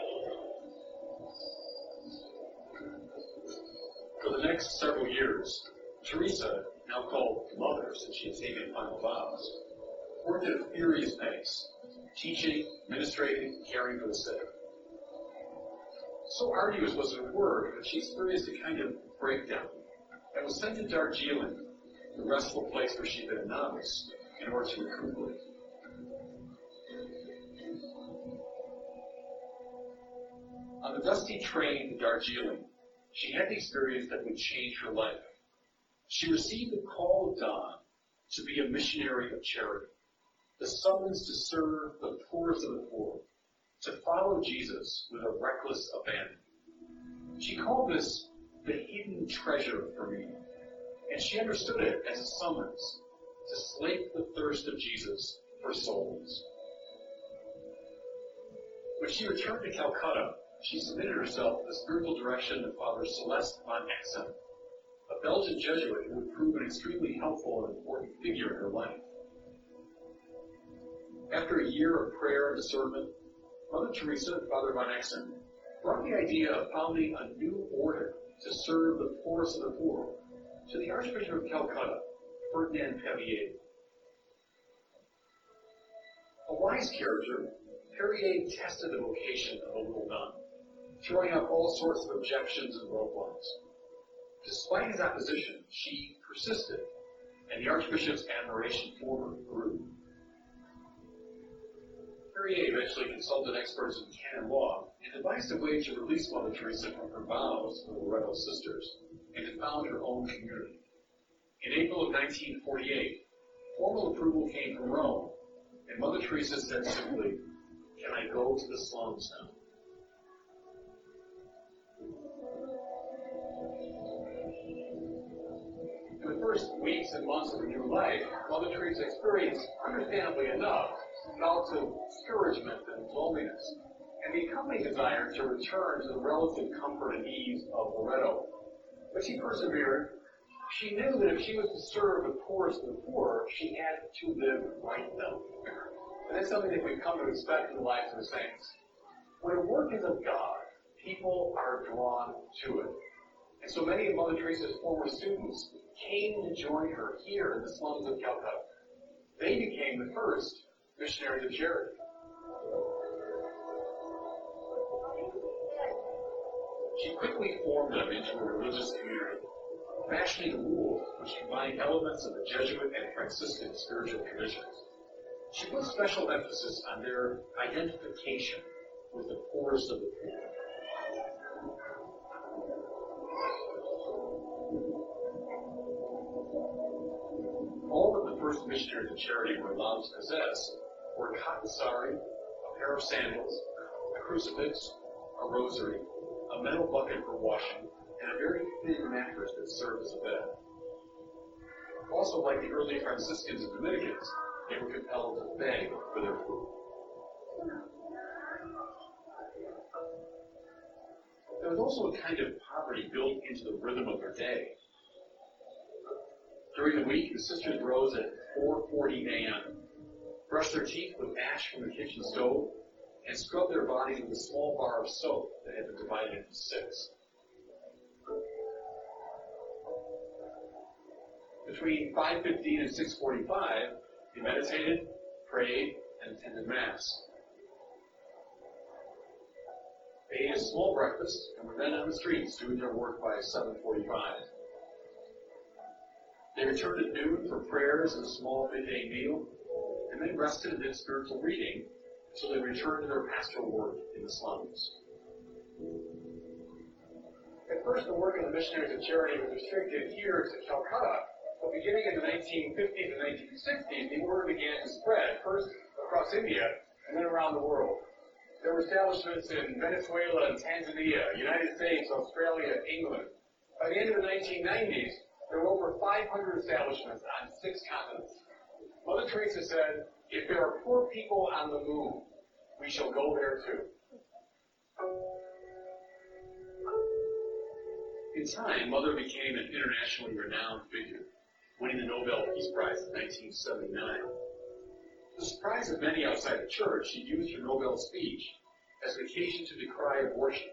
For the next several years, Teresa, now called Mother since she had taken final vows, worked at a furious pace, teaching, administrating, caring for the sick. So arduous was her work that she experienced a kind of breakdown and was sent to Darjeeling, the restful place where she'd been a novice, in order to recuperate. On the dusty train to Darjeeling, she had the experience that would change her life. She received the call of dawn to be a missionary of charity, the summons to serve the poorest of the poor, to follow Jesus with a reckless abandon. She called this the hidden treasure for me, and she understood it as a summons to slake the thirst of Jesus for souls. When she returned to Calcutta, she submitted herself to the spiritual direction of Father Celeste von Exem, a Belgian Jesuit who would prove an extremely helpful and important figure in her life. After a year of prayer and discernment, Mother Teresa and Father von Exem brought the idea of founding a new order to serve the poorest of the poor to the Archbishop of Calcutta, Ferdinand Perier. A wise character, Perier tested the vocation of the little nun, throwing up all sorts of objections and roadblocks. Despite his opposition, she persisted, and the Archbishop's admiration for her grew. Perier eventually consulted experts in canon law and devised a way to release Mother Teresa from her vows to the Loreto sisters and to found her own community. In April of 1948, formal approval came from Rome, and Mother Teresa said simply, Can I go to the slums now? In the first weeks and months of her new life, Mother Teresa experienced, understandably enough, bouts of discouragement and loneliness, and the accompanying desire to return to the relative comfort and ease of Loreto. But she persevered. She knew that if she was to serve the poorest of the poor, she had to live like them. And that's something that we've come to expect in the lives of the saints. When a work is of God, people are drawn to it. And so many of Mother Teresa's former students came to join her here in the slums of Calcutta. They became the first missionaries of charity. She quickly formed them into a religious community, fashioning a rule which combined elements of the Jesuit and Franciscan spiritual traditions. She put special emphasis on their identification with the poorest of the poor. All that the first missionaries of charity were allowed to possess a cotton sari, a pair of sandals, a crucifix, a rosary, a metal bucket for washing, and a very thin mattress that served as a bed. Also, like the early Franciscans and Dominicans, they were compelled to beg for their food. There was also a kind of poverty built into the rhythm of their day. During the week, the sisters rose at 4.40 a.m., brushed their teeth with ash from the kitchen stove, and scrubbed their bodies with a small bar of soap that had been divided into six. Between 5.15 and 6.45, they meditated, prayed, and attended Mass. They ate a small breakfast and were then on the streets doing their work by 7.45. They returned at noon for prayers and a small midday meal, and then rested and did spiritual reading until they returned to their pastoral work in the slums. At first, the work of the missionaries of charity was restricted here to Calcutta, but beginning in the 1950s and 1960s, the order began to spread, first across India and then around the world. There were establishments in Venezuela and Tanzania, United States, Australia, England. By the end of the 1990s, there were over 500 establishments on six continents. Mother Teresa said, if there are poor people on the moon, we shall go there too. In time, Mother became an internationally renowned figure, winning the Nobel Peace Prize in 1979. To the surprise of many outside the church, she used her Nobel speech as an occasion to decry abortion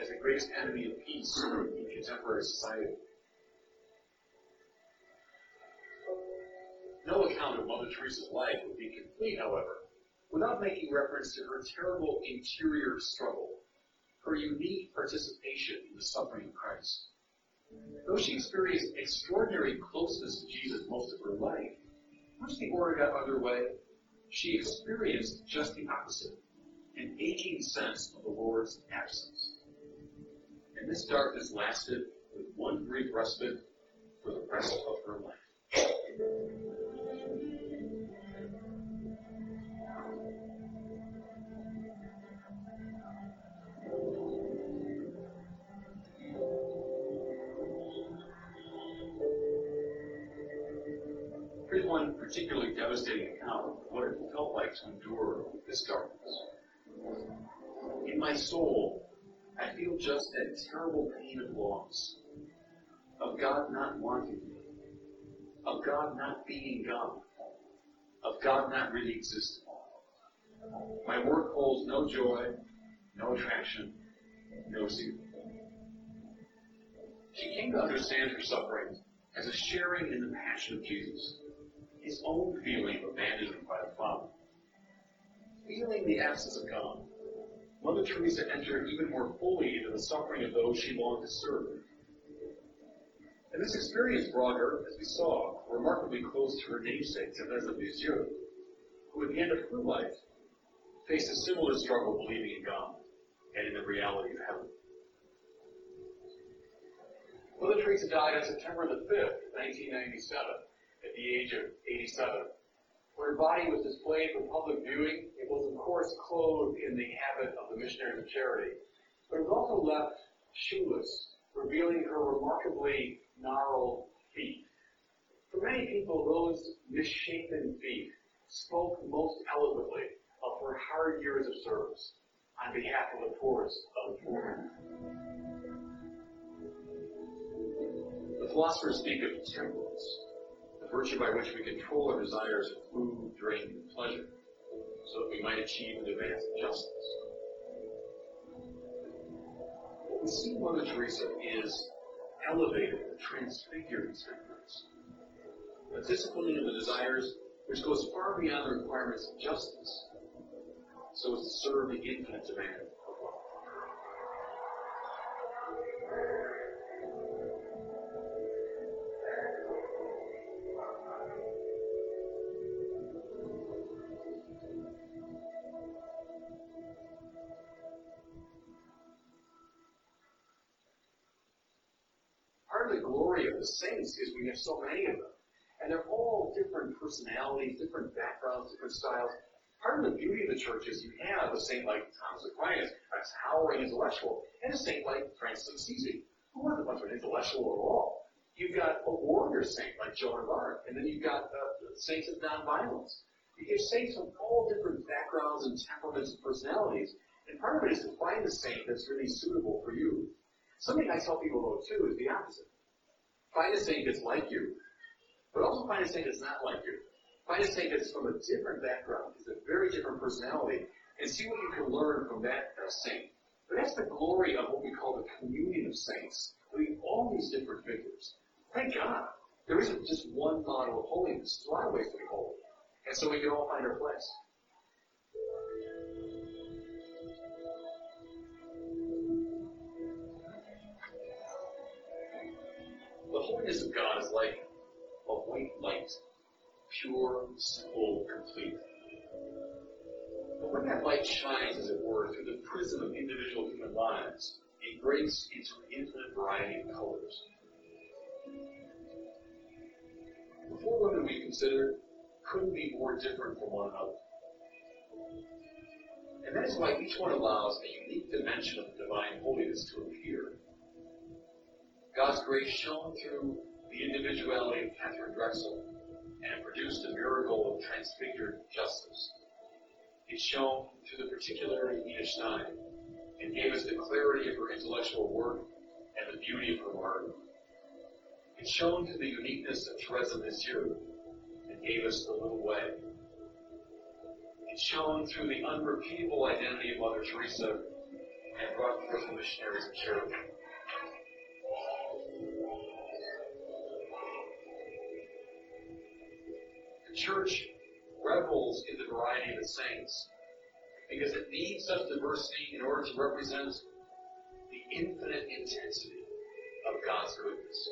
as the greatest enemy of peace in contemporary society. No account of Mother Teresa's life would be complete, however, without making reference to her terrible interior struggle, her unique participation in the suffering of Christ. Though she experienced extraordinary closeness to Jesus most of her life, once the order got underway, she experienced just the opposite, an aching sense of the Lord's absence. And this darkness lasted with one brief respite for the rest of her life. Particularly devastating account of what it felt like to endure this darkness. In my soul, I feel just that terrible pain of loss, of God not wanting me, of God not being God, of God not really existing. My work holds no joy, no attraction, no zeal. She came to understand her suffering as a sharing in the passion of Jesus, his own feeling of abandonment by the Father. Feeling the absence of God, Mother Teresa entered even more fully into the suffering of those she longed to serve. And this experience brought her, as we saw, remarkably close to her namesake, Therese of Lisieux, who at the end of her life faced a similar struggle believing in God and in the reality of heaven. Mother Teresa died on September the 5th, 1997, at the age of 87. When her body was displayed for public viewing, it was of course clothed in the habit of the missionaries of charity. But it was also left shoeless, revealing her remarkably gnarled feet. For many people, those misshapen feet spoke most eloquently of her hard years of service on behalf of the poorest of the poor. The philosophers speak of temperance, virtue by which we control our desires of food, drink, and pleasure, so that we might achieve and advance of justice. What we see Mother Teresa is elevated transfigured temperance, a disciplining of the desires which goes far beyond the requirements of justice, so as to serve the infinite demand we have so many of them. And they're all different personalities, different backgrounds, different styles. Part of the beauty of the church is you have a saint like Thomas Aquinas, a towering intellectual, and a saint like Francis of Assisi, who wasn't much of an intellectual at all. You've got a warrior saint like Joan of Arc, and then you've got uh, saints of nonviolence. You have saints of all different backgrounds and temperaments and personalities, and part of it is to find the saint that's really suitable for you. Something I tell people though too is the opposite. Find a saint that's like you, but also find a saint that's not like you. Find a saint that's from a different background, has a very different personality, and see what you can learn from that uh, saint. But that's the glory of what we call the communion of saints. We all these different figures. Thank God. There isn't just one model of holiness. There's a lot of ways to be holy. And so we can all find our place. Like a white light, pure, simple, complete. But when that light shines, as it were, through the prism of individual human lives, it breaks into an infinite variety of colors. The four women we considered couldn't be more different from one another. And that is why each one allows a unique dimension of divine holiness to appear. God's grace shone through the individuality of Katharine Drexel and produced a miracle of transfigured justice. It shone through the particularity of Nina Stein and gave us the clarity of her intellectual work and the beauty of her art. It shone through the uniqueness of Teresa Lisieux and gave us the little way. It shone through the unrepeatable identity of Mother Teresa and brought forth the missionaries of charity. Church revels in the variety of its saints because it needs such diversity in order to represent the infinite intensity of God's goodness.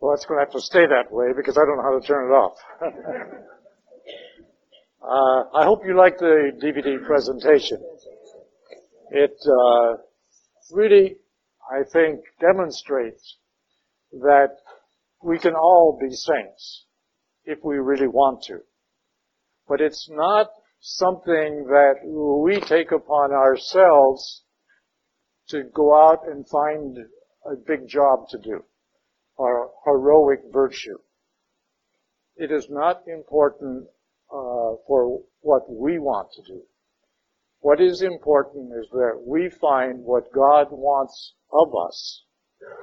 Well, it's going to have to stay that way because I don't know how to turn it off. uh, I hope you like the DVD presentation. It uh, really, I think, demonstrates that we can all be saints if we really want to. But it's not something that we take upon ourselves to go out and find a big job to do or heroic virtue. It is not important uh, for what we want to do. What is important is that we find what God wants of us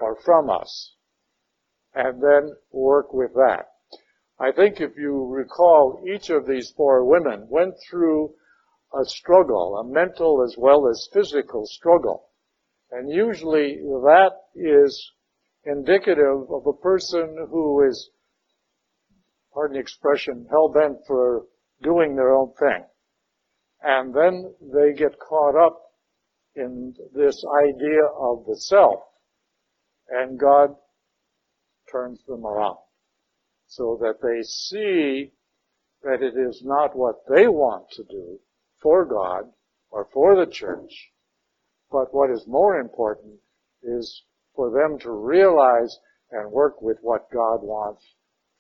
or from us and then work with that. I think if you recall, each of these four women went through a struggle, a mental as well as physical struggle. And usually that is indicative of a person who is, pardon the expression, hell-bent for doing their own thing. And then they get caught up in this idea of the self, and God turns them around so that they see that it is not what they want to do for God or for the church, but what is more important is for them to realize and work with what God wants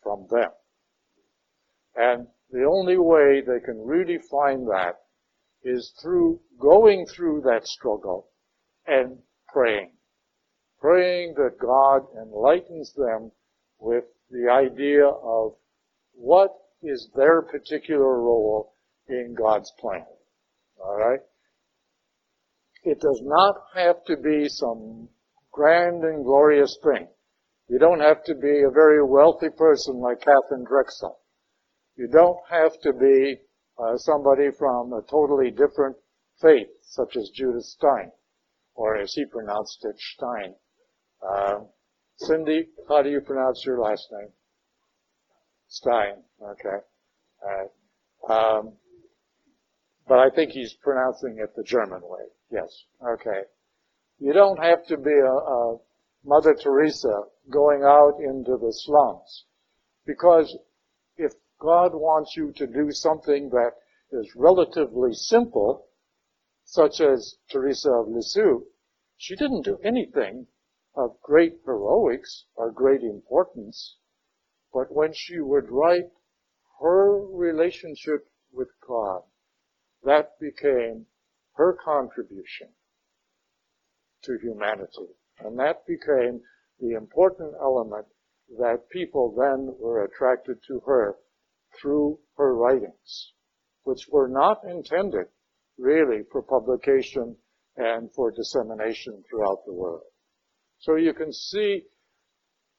from them. And the only way they can really find that is through going through that struggle and praying. Praying that God enlightens them with the idea of what is their particular role in God's plan. Alright? It does not have to be some grand and glorious thing. You don't have to be a very wealthy person like Katharine Drexel. You don't have to be uh, somebody from a totally different faith, such as Judith Stein, or as he pronounced it, Stein. Uh, Cindy, how do you pronounce your last name? Stein. Okay. Uh, um, but I think he's pronouncing it the German way. Yes. Okay. You don't have to be a, a Mother Teresa going out into the slums. Because if God wants you to do something that is relatively simple, such as Teresa of Lisieux, she didn't do anything of great heroics or great importance, but when she would write her relationship with God, that became her contribution to humanity. And that became the important element that people then were attracted to her through her writings, which were not intended really for publication and for dissemination throughout the world. So you can see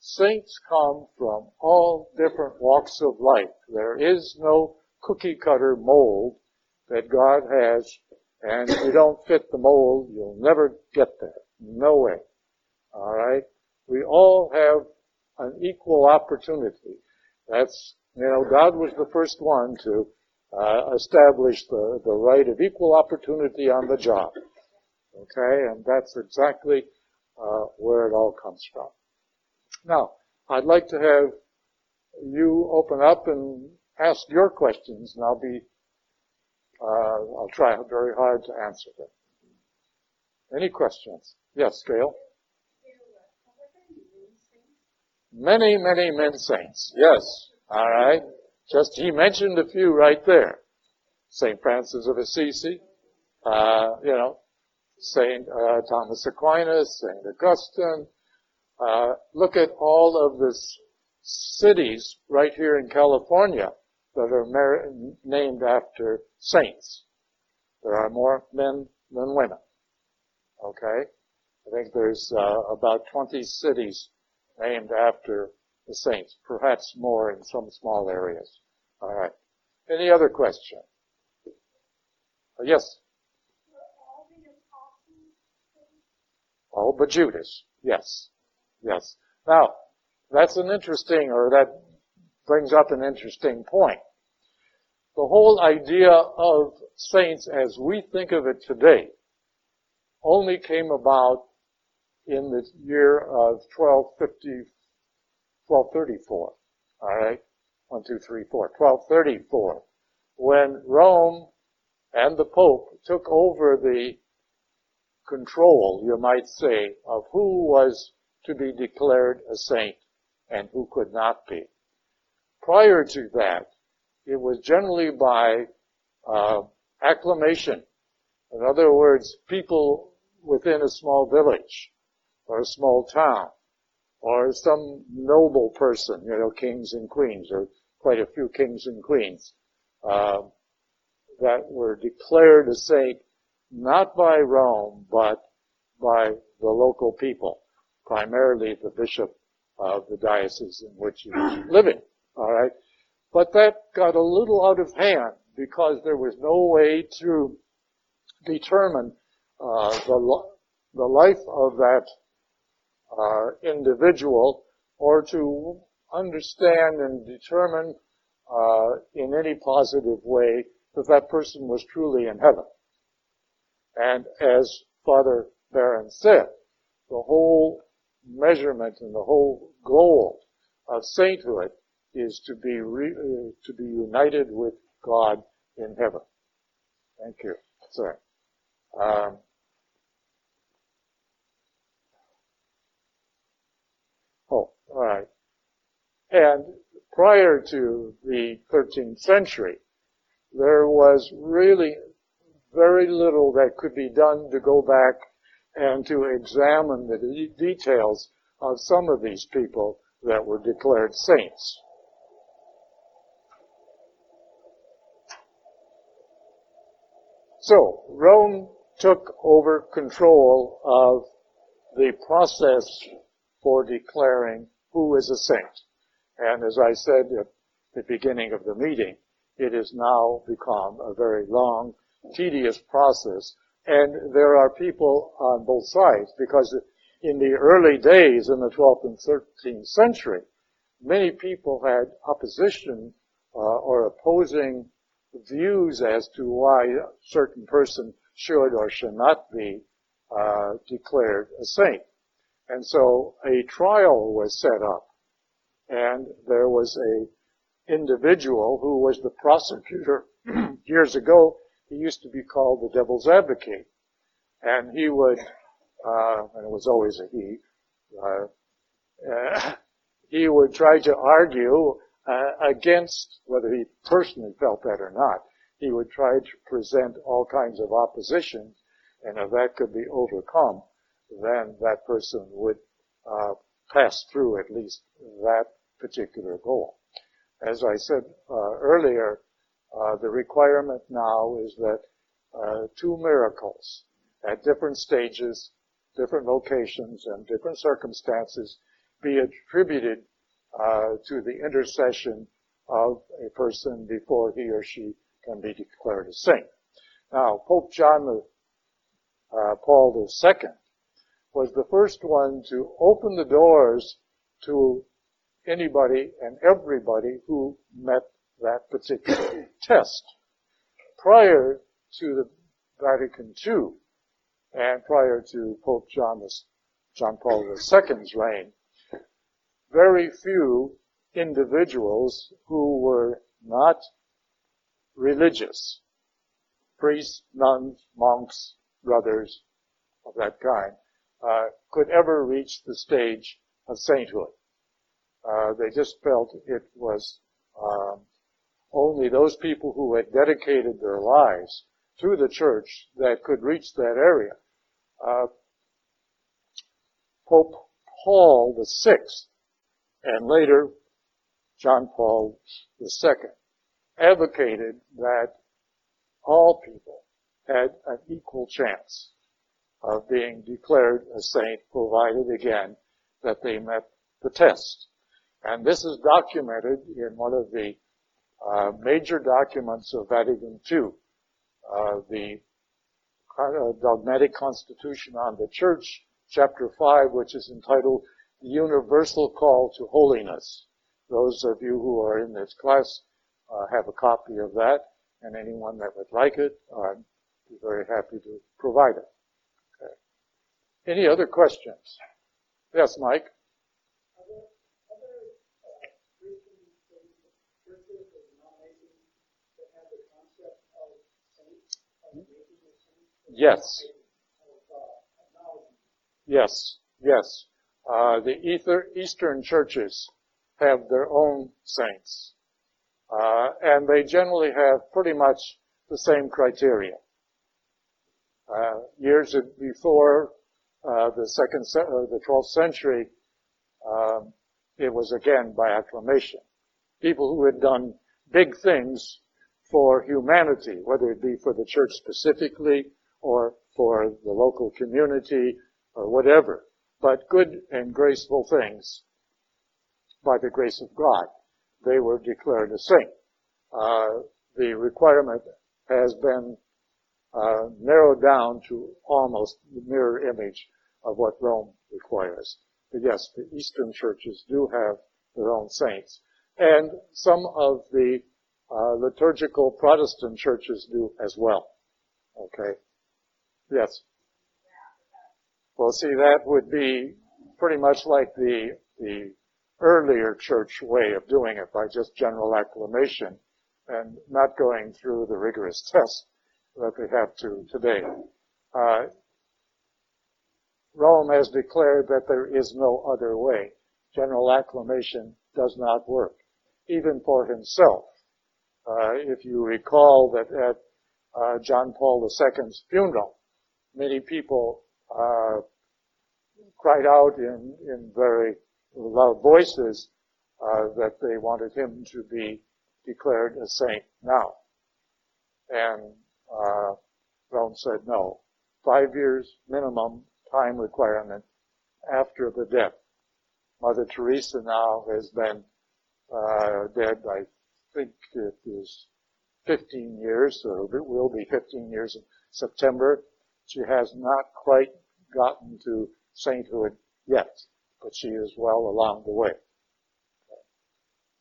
saints come from all different walks of life. There is no cookie cutter mold that God has, and if you don't fit the mold, you'll never get there. No way. Alright? We all have an equal opportunity. That's, you know, God was the first one to uh, establish the, the right of equal opportunity on the job. Okay? And that's exactly uh, where it all comes from. Now, I'd like to have you open up and ask your questions, and I'll be, uh, I'll try very hard to answer them. Any questions? Yes, Gail? Many, many men saints. Yes. All right. Just he mentioned a few right there. St. Francis of Assisi, uh, you know, St. Uh, Thomas Aquinas, St. Augustine. Uh, look at all of the cities right here in California that are mar- named after saints. There are more men than women. Okay? I think there's uh, about 20 cities named after the saints, perhaps more in some small areas. All right. Any other question? Uh, yes. Oh, but Judas. Yes. Yes. Now, that's an interesting, or that brings up an interesting point. The whole idea of saints as we think of it today only came about in the year of 1250, 1234. Alright? 1, 2, 3, 4. 1234. When Rome and the Pope took over the control, you might say, of who was to be declared a saint and who could not be. Prior to that, it was generally by uh, acclamation. In other words, people within a small village or a small town or some noble person, you know, kings and queens, or quite a few kings and queens, uh, that were declared a saint not by Rome, but by the local people, primarily the bishop of the diocese in which he was living. All right, but that got a little out of hand because there was no way to determine uh, the the life of that uh, individual or to understand and determine uh, in any positive way that that person was truly in heaven. And as Father Barron said, the whole measurement and the whole goal of sainthood is to be re, uh, to be united with God in heaven. Thank you. Sorry. Um, Right. And prior to the 13th century, there was really very little that could be done to go back and to examine the de- details of some of these people that were declared saints. So, Rome took over control of the process for declaring who is a saint. And as I said at the beginning of the meeting, it has now become a very long, tedious process. And there are people on both sides because in the early days in the 12th and 13th century, many people had opposition uh, or opposing views as to why a certain person should or should not be uh, declared a saint. And so a trial was set up and there was a individual who was the prosecutor years ago. He used to be called the devil's advocate. And he would, uh, and it was always a he, uh, uh, he would try to argue uh, against whether he personally felt that or not. He would try to present all kinds of opposition, and if that could be overcome, then that person would uh, pass through at least that particular goal. As I said uh, earlier, uh, the requirement now is that uh, two miracles at different stages, different locations, and different circumstances be attributed uh, to the intercession of a person before he or she can be declared a saint. Now, Pope John uh, Paul II was the first one to open the doors to anybody and everybody who met that particular test. Prior to the Vatican II and prior to Pope John, John Paul II's reign, very few individuals who were not religious, priests, nuns, monks, brothers of that kind, uh, could ever reach the stage of sainthood. Uh, they just felt it was um, only those people who had dedicated their lives to the church that could reach that area. Uh, Pope Paul VI and later John Paul II advocated that all people had an equal chance of being declared a saint provided again that they met the test. And this is documented in one of the uh, major documents of Vatican II, uh, the uh, dogmatic constitution on the church, chapter 5, which is entitled The Universal Call to Holiness. Those of you who are in this class uh, have a copy of that, and anyone that would like it, I'd be very happy to provide it. Any other questions? Yes, Mike? Yes. Yes. Yes. Uh, the ether, Eastern churches have their own saints. Uh, and they generally have pretty much the same criteria. Uh, years before uh, the second, the 12th century, um, it was again by acclamation. People who had done big things for humanity, whether it be for the church specifically or for the local community or whatever, but good and graceful things by the grace of God. They were declared a saint. Uh, the requirement has been uh, narrowed down to almost the mirror image of what Rome requires. But yes, the Eastern churches do have their own saints. And some of the uh, liturgical Protestant churches do as well. Okay. Yes. Well, see, that would be pretty much like the, the earlier church way of doing it by just general acclamation and not going through the rigorous test that they have to today. Uh, Rome has declared that there is no other way. General acclamation does not work, even for himself. Uh, if you recall that at uh, John Paul II's funeral, many people uh, cried out in, in very loud voices uh, that they wanted him to be declared a saint now. And uh, Rome said no. Five years minimum time requirement after the death. Mother Teresa now has been uh, dead, I think it is 15 years, or it will be 15 years in September. She has not quite gotten to sainthood yet, but she is well along the way.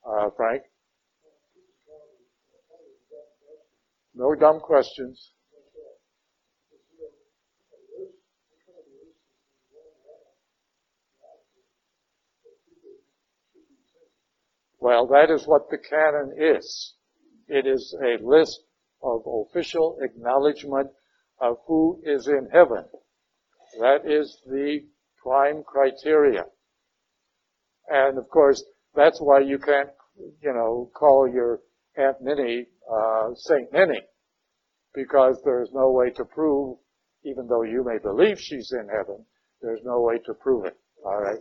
Uh, Frank? No dumb questions. Well, that is what the canon is. It is a list of official acknowledgement of who is in heaven. That is the prime criteria. And of course, that's why you can't, you know, call your Aunt Minnie, uh, Saint Minnie, because there's no way to prove, even though you may believe she's in heaven, there's no way to prove it. Alright?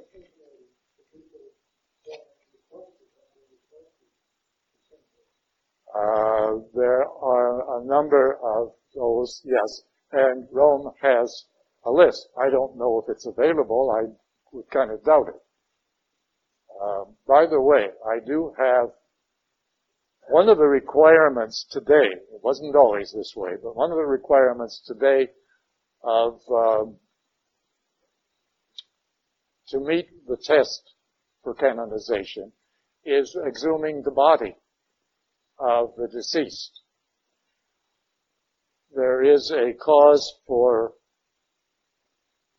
Uh, there are a number of those, yes, and Rome has a list. I don't know if it's available. I would kind of doubt it. Uh, by the way, I do have one of the requirements today, it wasn't always this way, but one of the requirements today of um, to meet the test for canonization is exhuming the body of the deceased. There is a cause for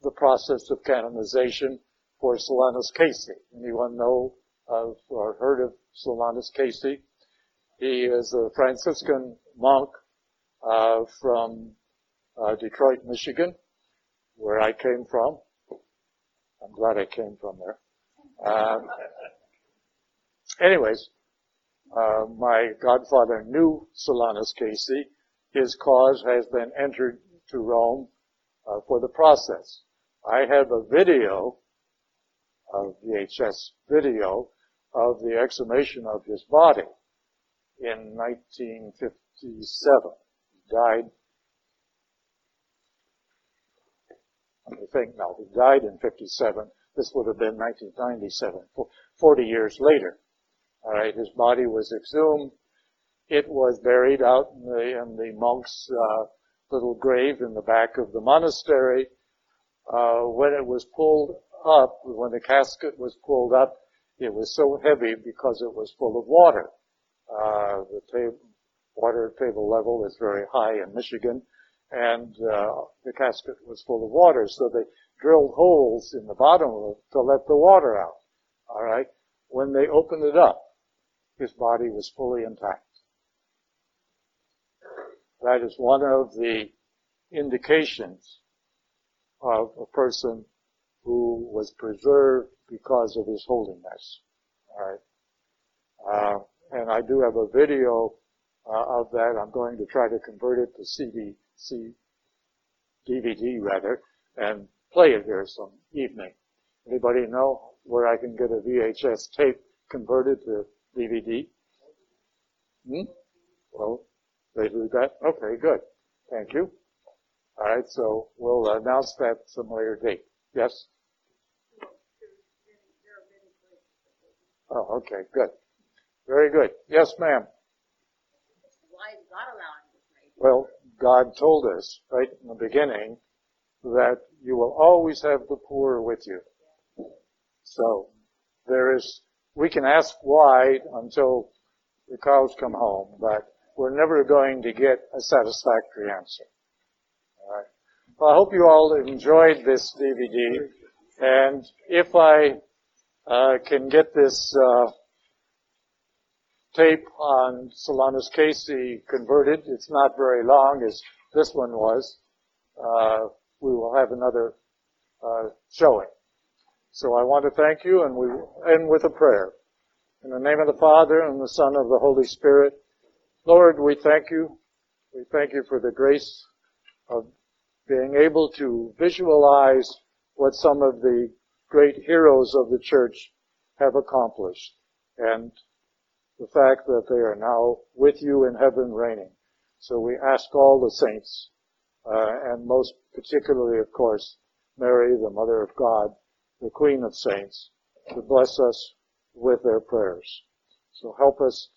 the process of canonization for Solanus Casey. Anyone know of or heard of Solanus Casey? He is a Franciscan monk uh, from uh, Detroit, Michigan, where I came from. I'm glad I came from there. Um, anyways, uh, my godfather knew Solanus Casey. His cause has been entered to Rome uh, for the process. I have a video, a VHS video, of the exhumation of his body in 1957. He died, let me think now, he died in 57. This would have been 1997, 40 years later. Alright, his body was exhumed. It was buried out in the, in the monk's uh, little grave in the back of the monastery. Uh, when it was pulled up, when the casket was pulled up, it was so heavy because it was full of water. Uh, the table, water table level is very high in Michigan, and uh, the casket was full of water, so they drilled holes in the bottom to let the water out. All right. When they opened it up, his body was fully intact. That is one of the indications of a person who was preserved because of his holiness. All right. Uh, and I do have a video uh, of that. I'm going to try to convert it to CD, C, DVD rather, and play it here some evening. Anybody know where I can get a VHS tape converted to DVD? Hmm? Well, they do that? Okay, good. Thank you. Alright, so we'll announce that some later date. Yes? Oh, okay, good. Very good. Yes, ma'am. Why is God allowing this? Well, God told us right in the beginning that you will always have the poor with you. So there is, we can ask why until the cows come home, but we're never going to get a satisfactory answer. All right. Well, I hope you all enjoyed this DVD, and if I uh, can get this uh, tape on Solanus Casey converted. It's not very long as this one was. Uh, we will have another uh, showing. So I want to thank you, and we end with a prayer. In the name of the Father and the Son of the Holy Spirit, Lord, we thank you. We thank you for the grace of being able to visualize what some of the great heroes of the church have accomplished. And the fact that they are now with you in heaven reigning. So we ask all the saints, uh, and most particularly, of course, Mary, the Mother of God, the Queen of Saints, to bless us with their prayers. So help us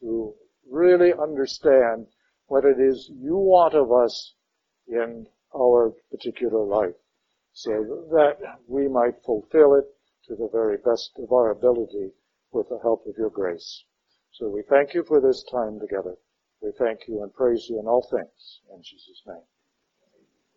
to really understand what it is you want of us in our particular life so that we might fulfill it to the very best of our ability with the help of your grace. So we thank you for this time together. We thank you and praise you in all things. In Jesus' name.